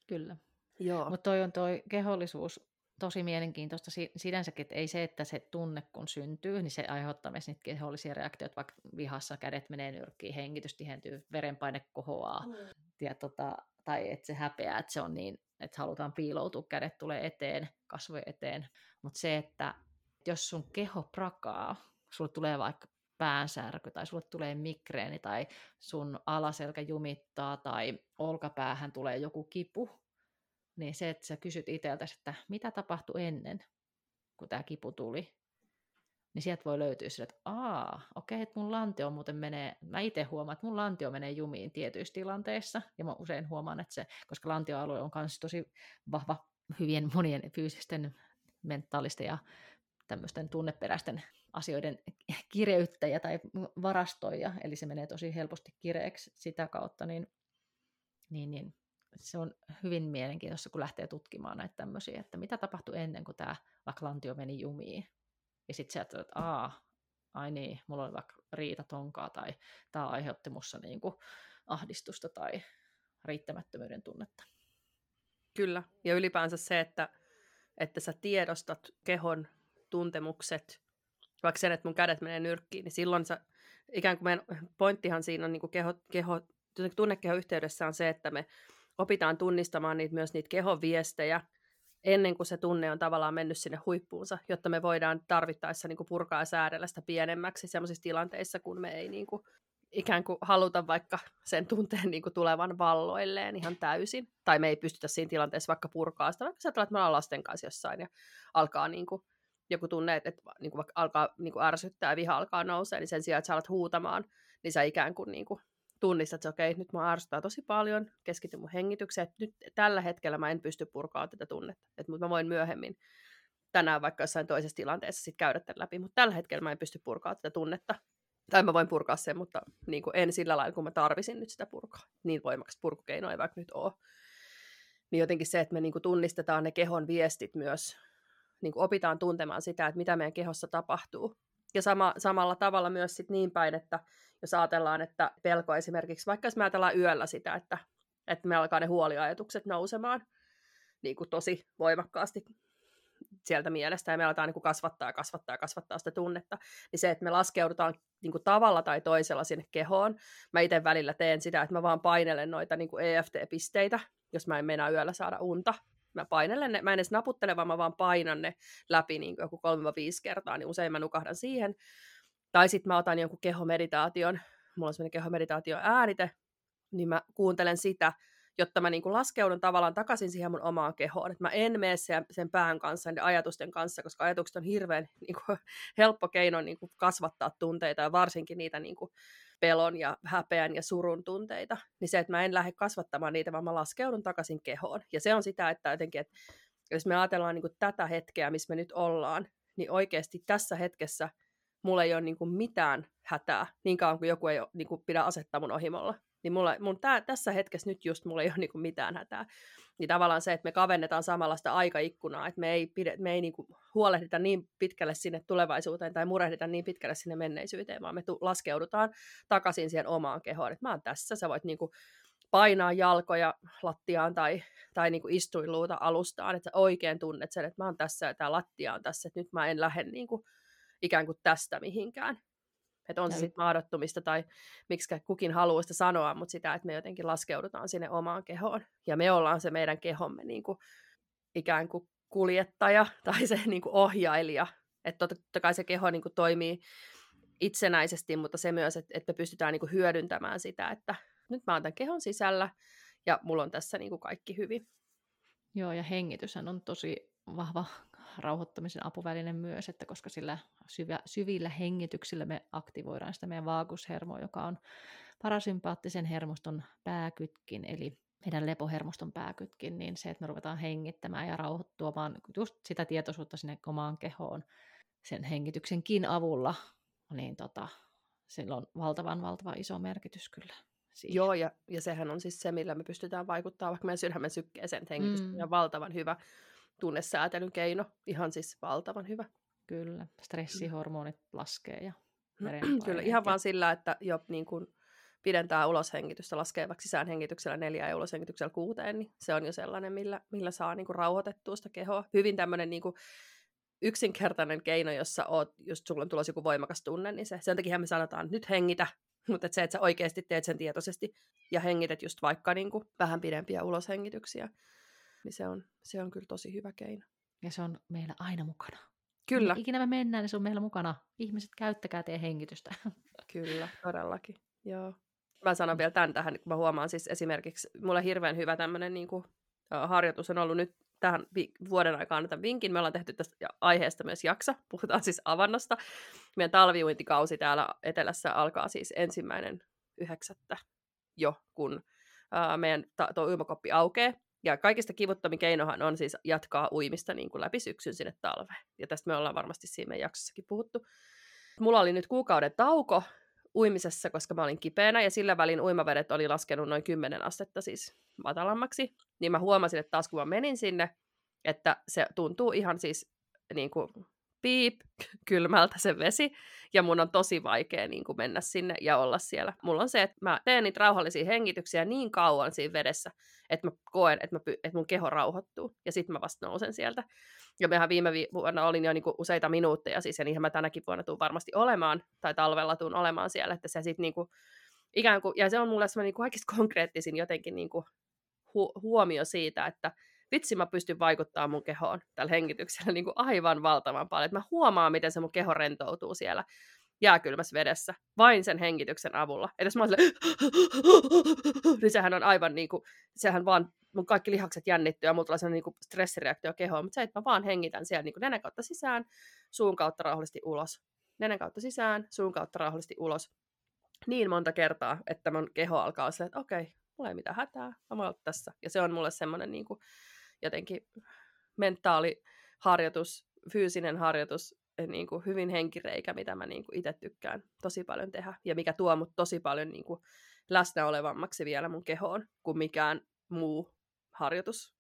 Kyllä. Joo. Mutta toi on toi kehollisuus tosi mielenkiintoista si- sinänsäkin, että ei se, että se tunne kun syntyy, niin se aiheuttaa myös niitä kehollisia reaktioita, vaikka vihassa kädet menee nyrkkiin, hengitys tihentyy, verenpaine kohoaa, mm. ja tota, tai että se häpeää, että se on niin, että halutaan piiloutua, kädet tulee eteen, kasvojen eteen, mutta se, että jos sun keho prakaa, sulle tulee vaikka päänsärky tai sulle tulee migreeni tai sun alaselkä jumittaa tai olkapäähän tulee joku kipu, niin se, että sä kysyt itseltäsi, että mitä tapahtui ennen, kun tämä kipu tuli, niin sieltä voi löytyä sille, että aa, okei, okay, että mun lantio muuten menee, mä itse huomaan, että mun lantio menee jumiin tietyissä tilanteissa, ja mä usein huomaan, että se, koska lantioalue on myös tosi vahva hyvien monien fyysisten, mentaalisten ja tämmöisten tunneperäisten asioiden kireyttäjä tai varastoija, eli se menee tosi helposti kireeksi sitä kautta, niin, niin, niin se on hyvin mielenkiintoista, kun lähtee tutkimaan näitä tämmöisiä, että mitä tapahtui ennen kuin tämä vaikka lantio meni jumiin. Ja sitten sieltä, että aa, ai niin, mulla oli vaikka riita tonkaa tai tämä aiheutti mussa niinku ahdistusta tai riittämättömyyden tunnetta. Kyllä, ja ylipäänsä se, että, että sä tiedostat kehon tuntemukset, vaikka sen, että mun kädet menee nyrkkiin, niin silloin sä, ikään kuin meidän pointtihan siinä on niin kuin keho, keho, tunnekeho yhteydessä on se, että me opitaan tunnistamaan niitä, myös niitä kehon viestejä ennen kuin se tunne on tavallaan mennyt sinne huippuunsa, jotta me voidaan tarvittaessa niin kuin purkaa ja säädellä sitä pienemmäksi sellaisissa tilanteissa, kun me ei niin kuin, ikään kuin haluta vaikka sen tunteen niin kuin tulevan valloilleen ihan täysin. Tai me ei pystytä siinä tilanteessa vaikka purkaa sitä, vaikka sä että me ollaan lasten kanssa jossain ja alkaa niin kuin, joku tunne, että, että niin kuin vaikka alkaa niin kuin ärsyttää ja viha alkaa nousee, niin sen sijaan, että sä alat huutamaan, niin sä ikään kuin, niin kuin tunnistat, että okei, nyt mä ärsyttää tosi paljon, keskityn mun hengitykseen, että nyt tällä hetkellä mä en pysty purkaa tätä tunnetta, että mä voin myöhemmin tänään vaikka jossain toisessa tilanteessa sit käydä tämän läpi, mutta tällä hetkellä mä en pysty purkaa tätä tunnetta. Tai mä voin purkaa sen, mutta niin kuin en sillä lailla, kun mä tarvisin nyt sitä purkaa. Niin voimakas purkukeino ei vaikka nyt ole. Niin jotenkin se, että me niin kuin tunnistetaan ne kehon viestit myös, niin kuin opitaan tuntemaan sitä, että mitä meidän kehossa tapahtuu. Ja sama, samalla tavalla myös sit niin päin, että jos ajatellaan, että pelko esimerkiksi, vaikka jos me ajatellaan yöllä sitä, että, että me alkaa ne huoliajatukset nousemaan niin kuin tosi voimakkaasti sieltä mielestä ja me aletaan niin kuin kasvattaa ja kasvattaa ja kasvattaa sitä tunnetta, niin se, että me laskeudutaan niin kuin tavalla tai toisella sinne kehoon, mä itse välillä teen sitä, että mä vaan painelen noita niin kuin EFT-pisteitä, jos mä en meinaa yöllä saada unta, mä painelen ne, mä en edes naputtele, vaan mä vaan painan ne läpi niin kuin joku 3-5 kertaa, niin usein mä nukahdan siihen, tai sitten mä otan jonkun kehomeditaation, mulla on sellainen kehomeditaation äänite, niin mä kuuntelen sitä, jotta mä niin kuin laskeudun tavallaan takaisin siihen mun omaan kehoon. Että mä en mene sen, sen pään kanssa, ja ajatusten kanssa, koska ajatukset on hirveän *laughs* niin kuin, helppo keino niin kuin, kasvattaa tunteita, ja varsinkin niitä niin kuin, pelon ja häpeän ja surun tunteita. Niin se, että mä en lähde kasvattamaan niitä, vaan mä laskeudun takaisin kehoon. Ja se on sitä, että jotenkin, että jos me ajatellaan niin kuin, tätä hetkeä, missä me nyt ollaan, niin oikeasti tässä hetkessä – mulla ei ole niin kuin mitään hätää, niin kauan kuin joku ei ole, niin kuin pidä asettaa mun ohimolla. Niin mulla, mun tää, tässä hetkessä nyt just mulla ei ole niin kuin mitään hätää. Niin tavallaan se, että me kavennetaan samalla sitä aikaikkunaa, että me ei, pide, me ei niin kuin huolehdita niin pitkälle sinne tulevaisuuteen tai murehdita niin pitkälle sinne menneisyyteen, vaan me tu- laskeudutaan takaisin siihen omaan kehoon. Että mä oon tässä, sä voit niin kuin painaa jalkoja lattiaan tai, tai niin kuin istuinluuta alustaan, että sä oikein tunnet sen, että mä oon tässä ja tämä lattia on tässä, että nyt mä en lähde niin kuin, ikään kuin tästä mihinkään. Että on se sitten mahdottomista tai miksi kukin haluaa sitä sanoa, mutta sitä, että me jotenkin laskeudutaan sinne omaan kehoon. Ja me ollaan se meidän kehomme niin kuin, ikään kuin kuljettaja *laughs* tai se niin kuin ohjailija. Että totta kai se keho niin kuin toimii itsenäisesti, mutta se myös, että, että me pystytään niin kuin hyödyntämään sitä, että nyt mä oon tämän kehon sisällä ja mulla on tässä niin kuin kaikki hyvin. Joo, ja hengityshän on tosi vahva rauhoittamisen apuväline myös, että koska sillä syvä, syvillä hengityksillä me aktivoidaan sitä meidän vaagushermoa, joka on parasympaattisen hermoston pääkytkin, eli meidän lepohermoston pääkytkin, niin se, että me ruvetaan hengittämään ja rauhoittumaan just sitä tietoisuutta sinne omaan kehoon sen hengityksenkin avulla, niin tota, sillä on valtavan, valtava iso merkitys kyllä. Siihen. Joo, ja, ja sehän on siis se, millä me pystytään vaikuttamaan vaikka meidän sydämen sykkeeseen, hengitys mm. on valtavan hyvä tunnesäätelyn keino, ihan siis valtavan hyvä. Kyllä, stressihormonit laskee ja *clears throat* Kyllä, ihan vaan sillä, että jo niin kuin pidentää uloshengitystä, laskee vaikka sisäänhengityksellä neljä ja uloshengityksellä kuuteen, niin se on jo sellainen, millä, millä saa niin kuin rauhoitettua sitä kehoa. Hyvin tämmöinen niin kuin yksinkertainen keino, jossa oot, just sulla on tulossa joku voimakas tunne, niin se, sen takia me sanotaan, että nyt hengitä, *laughs* mutta että se, että sä oikeasti teet sen tietoisesti ja hengität just vaikka niin kuin vähän pidempiä uloshengityksiä, niin se on, se on kyllä tosi hyvä keino. Ja se on meillä aina mukana. Kyllä. Ikinä me mennään, niin se on meillä mukana. Ihmiset, käyttäkää teidän hengitystä. *laughs* Kyllä, todellakin. Joo. Mä sanon vielä tämän tähän, kun mä huomaan siis esimerkiksi, mulle hirveän hyvä tämmöinen niin kuin, harjoitus on ollut nyt tähän vi- vuoden aikaan tämän vinkin. Me ollaan tehty tästä aiheesta myös jakso. *laughs* Puhutaan siis avannosta. Meidän talviuintikausi täällä etelässä alkaa siis ensimmäinen yhdeksättä jo, kun ää, meidän ta- tuo uimakoppi aukeaa. Ja kaikista kivuttomin keinohan on siis jatkaa uimista niin kuin läpi syksyn sinne talveen. Ja tästä me ollaan varmasti siinä jaksossakin puhuttu. Mulla oli nyt kuukauden tauko uimisessa, koska mä olin kipeänä, ja sillä välin uimavedet oli laskenut noin 10 astetta siis matalammaksi. Niin mä huomasin, että taas kun mä menin sinne, että se tuntuu ihan siis niin kuin piip, kylmältä se vesi, ja mun on tosi vaikea niin kuin mennä sinne ja olla siellä. Mulla on se, että mä teen niitä rauhallisia hengityksiä niin kauan siinä vedessä, että mä koen, että, mä, että mun keho rauhoittuu, ja sitten mä vasta nousen sieltä. Ja mehän viime vuonna olin jo niin kuin useita minuutteja, siis ja niinhän mä tänäkin vuonna tuun varmasti olemaan, tai talvella tuun olemaan siellä, että se sitten niin kuin, ikään kuin, ja se on mulle semmoinen niin kaikista konkreettisin jotenkin niin kuin hu- huomio siitä, että vitsi mä pystyn vaikuttamaan mun kehoon tällä hengityksellä *laughs* niin kuin aivan valtavan paljon. Että mä huomaan, miten se mun keho rentoutuu siellä jääkylmässä vedessä vain sen hengityksen avulla. Että jos mä oon *laughs* niin sehän on aivan niin kuin, sehän vaan mun kaikki lihakset jännittyy ja mulla tulee sellainen niin stressireaktio kehoon, mutta se, että mä vaan hengitän siellä niin kuin nenän kautta sisään, suun kautta rauhallisesti ulos. Nenän kautta sisään, suun kautta rauhallisesti ulos. Niin monta kertaa, että mun keho alkaa sille, että okei, okay, mulla ei mitään hätää, mä oon tässä. Ja se on mulle semmoinen niin kuin, jotenkin mentaaliharjoitus, fyysinen harjoitus, eh, niin kuin hyvin henkireikä, mitä mä niin kuin itse tykkään tosi paljon tehdä, ja mikä tuo mut tosi paljon niin kuin läsnä olevammaksi vielä mun kehoon kuin mikään muu harjoitus.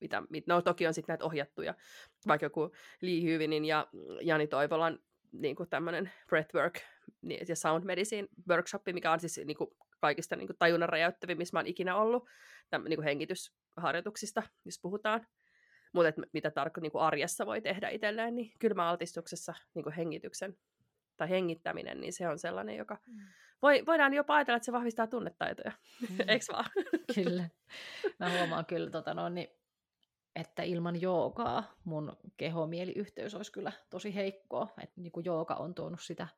Mitä, no toki on sitten näitä ohjattuja, vaikka joku Lee Hyvinin ja Jani Toivolan niin kuin tämmöinen breathwork niin, ja sound medicine workshop, mikä on siis niin kuin kaikista niin kuin tajunnan räjäyttävin, missä mä oon ikinä ollut, Täm, niin kuin hengitysharjoituksista, jos puhutaan. Mutta mitä tarkko niin arjessa voi tehdä itselleen, niin kylmäaltistuksessa niin hengityksen tai hengittäminen, niin se on sellainen, joka mm. voi, voidaan jopa ajatella, että se vahvistaa tunnetaitoja, mm. eikö vaan? *laughs* kyllä. Mä huomaan kyllä, tota, no, niin, että ilman joogaa mun keho-mieliyhteys olisi kyllä tosi heikkoa. Että niin kuin jooga on tuonut sitä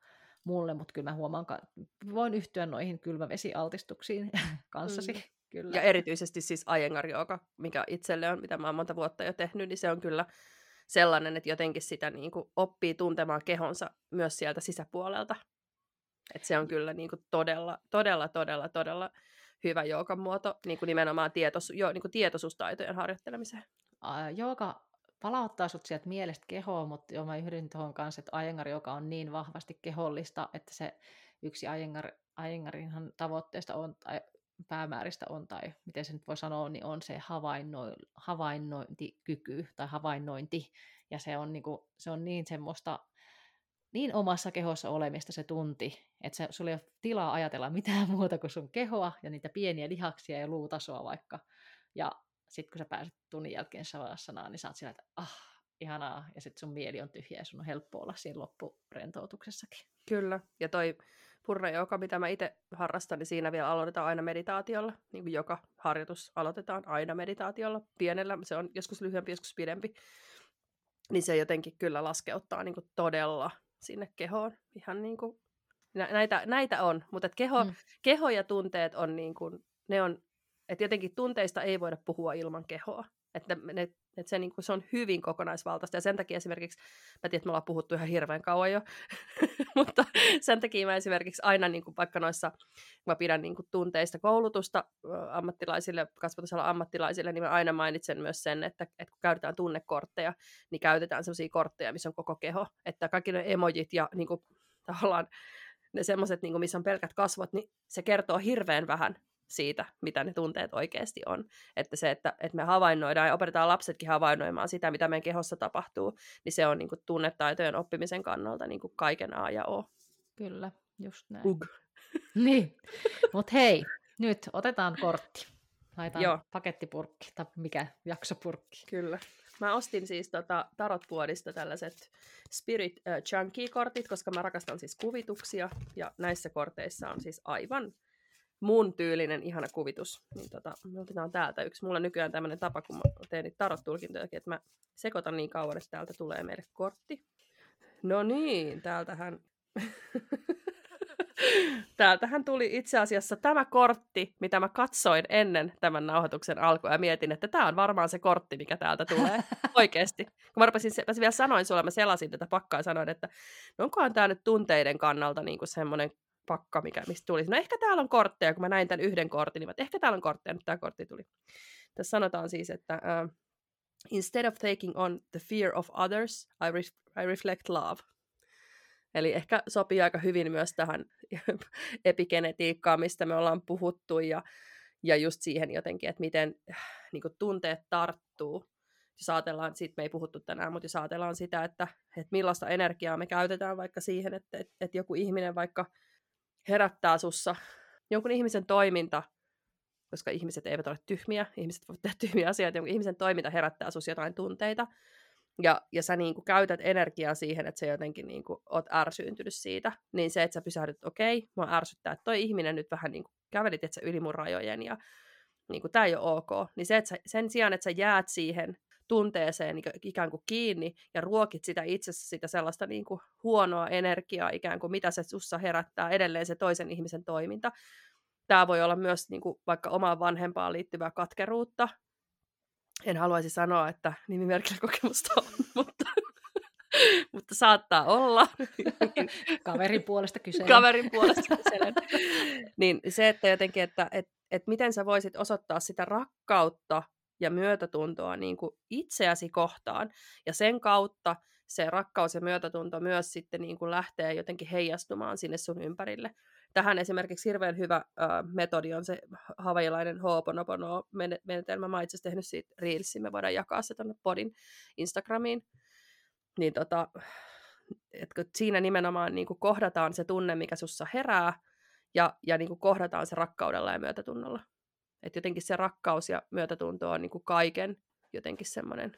mulle, mutta kyllä mä huomaan, voin yhtyä noihin kylmävesialtistuksiin kanssasi. Mm. Kyllä. Ja erityisesti siis Ajengar mikä itselle on, mitä mä oon monta vuotta jo tehnyt, niin se on kyllä sellainen, että jotenkin sitä niin kuin oppii tuntemaan kehonsa myös sieltä sisäpuolelta. että se on kyllä niin kuin todella, todella, todella, todella hyvä joogan muoto niin kuin nimenomaan tietos, jo, niin kuin tietoisuustaitojen harjoittelemiseen. Jooga palauttaa sut sieltä mielestä kehoon, mutta joo, mä yhdyn tuohon kanssa, että Ajengar, joka on niin vahvasti kehollista, että se yksi Ajengar, Ajengarinhan tavoitteesta on, päämääristä on, tai miten se nyt voi sanoa, niin on se havainno, havainnointikyky tai havainnointi, ja se on, niinku, se on niin semmoista niin omassa kehossa olemista se tunti, että se, sulla ei ole tilaa ajatella mitään *laughs* muuta kuin sun kehoa ja niitä pieniä lihaksia ja luutasoa vaikka. Ja sitten kun sä pääset tunnin jälkeen sanaan, niin sä oot sillä, että ah, ihanaa, ja sitten sun mieli on tyhjä ja sun on helppo olla siinä loppurentoutuksessakin. Kyllä, ja toi purre joka mitä mä itse harrastan, niin siinä vielä aloitetaan aina meditaatiolla. Niin kuin joka harjoitus aloitetaan aina meditaatiolla. Pienellä, se on joskus lyhyempi, joskus pidempi. Niin se jotenkin kyllä laskeuttaa niin kuin todella sinne kehoon. Ihan niin kuin, näitä, näitä on, mutta keho, mm. keho ja tunteet on niin kuin, ne on, että jotenkin tunteista ei voida puhua ilman kehoa. Että ne, että se, niin kuin, se on hyvin kokonaisvaltaista. Ja sen takia esimerkiksi, mä tiedän, että me ollaan puhuttu ihan hirveän kauan jo, *laughs* mutta sen takia mä esimerkiksi aina niin kuin, vaikka noissa, kun mä pidän niin kuin, tunteista koulutusta ammattilaisille, kasvatusala ammattilaisille, niin mä aina mainitsen myös sen, että, että kun käytetään tunnekortteja, niin käytetään sellaisia kortteja, missä on koko keho, että kaikki ne emojit ja niin kuin, tavallaan ne semmoiset, niin missä on pelkät kasvot, niin se kertoo hirveän vähän siitä, mitä ne tunteet oikeasti on. Että se, että, että me havainnoidaan ja opetetaan lapsetkin havainnoimaan sitä, mitä meidän kehossa tapahtuu, niin se on niin kuin, tunnetaitojen oppimisen kannalta niin kuin kaiken A ja O. Kyllä, just näin. Ug. *laughs* niin, mutta hei, nyt otetaan kortti. Laitetaan Joo. pakettipurkki, tai mikä, jaksopurkki. Kyllä. Mä ostin siis tota tarotpuodista tällaiset Spirit uh, Chunky-kortit, koska mä rakastan siis kuvituksia, ja näissä korteissa on siis aivan mun tyylinen ihana kuvitus. Niin tota, me otetaan täältä yksi. Mulla on nykyään tämmöinen tapa, kun mä teen niitä tarot-tulkintoja, että mä sekoitan niin kauan, että täältä tulee meille kortti. No niin, täältähän... *laughs* Täältähän tuli itse asiassa tämä kortti, mitä mä katsoin ennen tämän nauhoituksen alkua ja mietin, että tämä on varmaan se kortti, mikä täältä tulee *laughs* oikeasti. Kun mä rupesin, mä vielä sanoin sulle, mä selasin tätä pakkaa ja sanoin, että no onkohan tämä nyt tunteiden kannalta niin kuin semmoinen pakka, mikä, mistä tuli. No ehkä täällä on kortteja, kun mä näin tämän yhden kortin, niin mä, ehkä täällä on kortteja, nyt tämä kortti tuli. Tässä sanotaan siis, että uh, instead of taking on the fear of others, I, re- I reflect love. Eli ehkä sopii aika hyvin myös tähän *laughs* epigenetiikkaan, mistä me ollaan puhuttu, ja, ja just siihen jotenkin, että miten niin tunteet tarttuu. Jos ajatellaan, siitä me ei puhuttu tänään, mutta jos ajatellaan sitä, että, että millaista energiaa me käytetään vaikka siihen, että, että joku ihminen vaikka herättää sussa jonkun ihmisen toiminta, koska ihmiset eivät ole tyhmiä, ihmiset voivat tehdä tyhmiä asioita, jonkun ihmisen toiminta herättää sus jotain tunteita, ja, ja sä niin kuin käytät energiaa siihen, että sä jotenkin niin kuin oot ärsyyntynyt siitä, niin se, että sä pysähdyt, okei, okay, mua ärsyttää, että toi ihminen nyt vähän niin kuin kävelit, että sä yli mun rajojen, ja niin kuin, tämä ei ole ok, niin se, että sä, sen sijaan, että sä jäät siihen tunteeseen niin ikään kuin kiinni ja ruokit sitä itsessä sitä sellaista niin kuin huonoa energiaa ikään kuin, mitä se sussa herättää edelleen se toisen ihmisen toiminta. Tämä voi olla myös niin kuin, vaikka omaan vanhempaan liittyvää katkeruutta. En haluaisi sanoa, että nimimerkillä kokemusta on, *laughs* mutta, mutta saattaa olla. *laughs* Kaverin puolesta kyselen. Kaverin puolesta *laughs* kyselen. niin se, että jotenkin, että, että, että miten sä voisit osoittaa sitä rakkautta ja myötätuntoa niin kuin itseäsi kohtaan. Ja sen kautta se rakkaus ja myötätunto myös sitten niin kuin lähtee jotenkin heijastumaan sinne sun ympärille. Tähän esimerkiksi hirveän hyvä äh, metodi on se havailainen Ho'oponopono-menetelmä. Mä itse tehnyt siitä Reelsin, me voidaan jakaa se tuonne podin Instagramiin. Niin tota, että siinä nimenomaan niin kuin kohdataan se tunne, mikä sussa herää, ja, ja niin kuin kohdataan se rakkaudella ja myötätunnolla. Että jotenkin se rakkaus ja myötätunto on niin kuin kaiken jotenkin semmoinen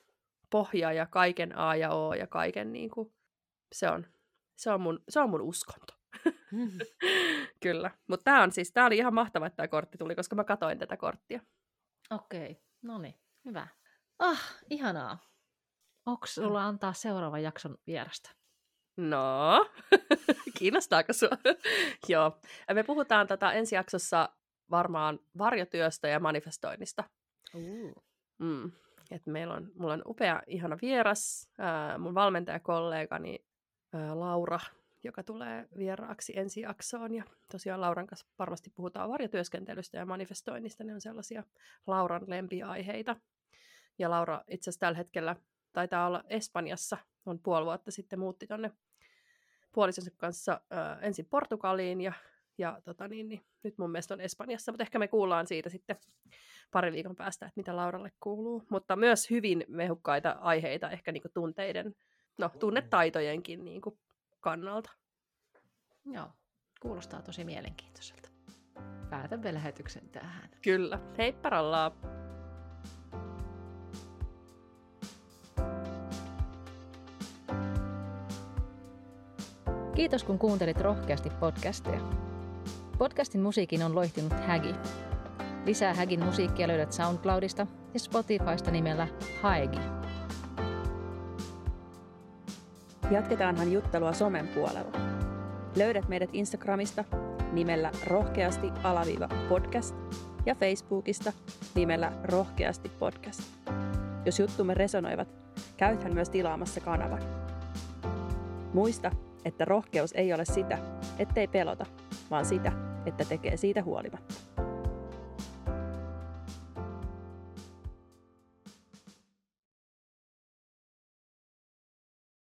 pohja ja kaiken A ja O ja kaiken niin kuin, se, on, se, on mun, se on mun uskonto. Mm. *laughs* Kyllä. Mutta tämä on siis, tämä oli ihan mahtava, että tämä kortti tuli, koska mä katoin tätä korttia. Okei, okay. no niin, hyvä. Ah, ihanaa. Onko sulla antaa seuraavan jakson vierasta? No, *laughs* kiinnostaako sinua? *laughs* Joo. Me puhutaan tätä ensi jaksossa varmaan varjotyöstä ja manifestoinnista. Uh. Mm. Et meillä on, mulla on upea, ihana vieras, ää, mun valmentajakollegani ää, Laura, joka tulee vieraaksi ensi jaksoon. Ja tosiaan Lauran kanssa varmasti puhutaan varjotyöskentelystä ja manifestoinnista. Ne on sellaisia Lauran lempiaiheita. Ja Laura itse asiassa tällä hetkellä taitaa olla Espanjassa. On puoli vuotta sitten muutti tonne puolisonsa kanssa ää, ensin Portugaliin ja ja tota niin, niin, nyt mun mielestä on Espanjassa, mutta ehkä me kuullaan siitä sitten pari viikon päästä, että mitä Lauralle kuuluu. Mutta myös hyvin mehukkaita aiheita, ehkä niin tunteiden, no tunnetaitojenkin niin kannalta. Joo, kuulostaa tosi mielenkiintoiselta. Päätän lähetyksen tähän. Kyllä. Heipparallaa! Kiitos kun kuuntelit rohkeasti podcastia. Podcastin musiikin on loihtinut Hägi. Lisää Hägin musiikkia löydät SoundCloudista ja Spotifysta nimellä Haegi. Jatketaanhan juttelua somen puolella. Löydät meidät Instagramista nimellä rohkeasti alaviiva podcast ja Facebookista nimellä rohkeasti podcast. Jos juttumme resonoivat, käythän myös tilaamassa kanavan. Muista, että rohkeus ei ole sitä, ettei pelota, vaan sitä, että tekee siitä huolimatta.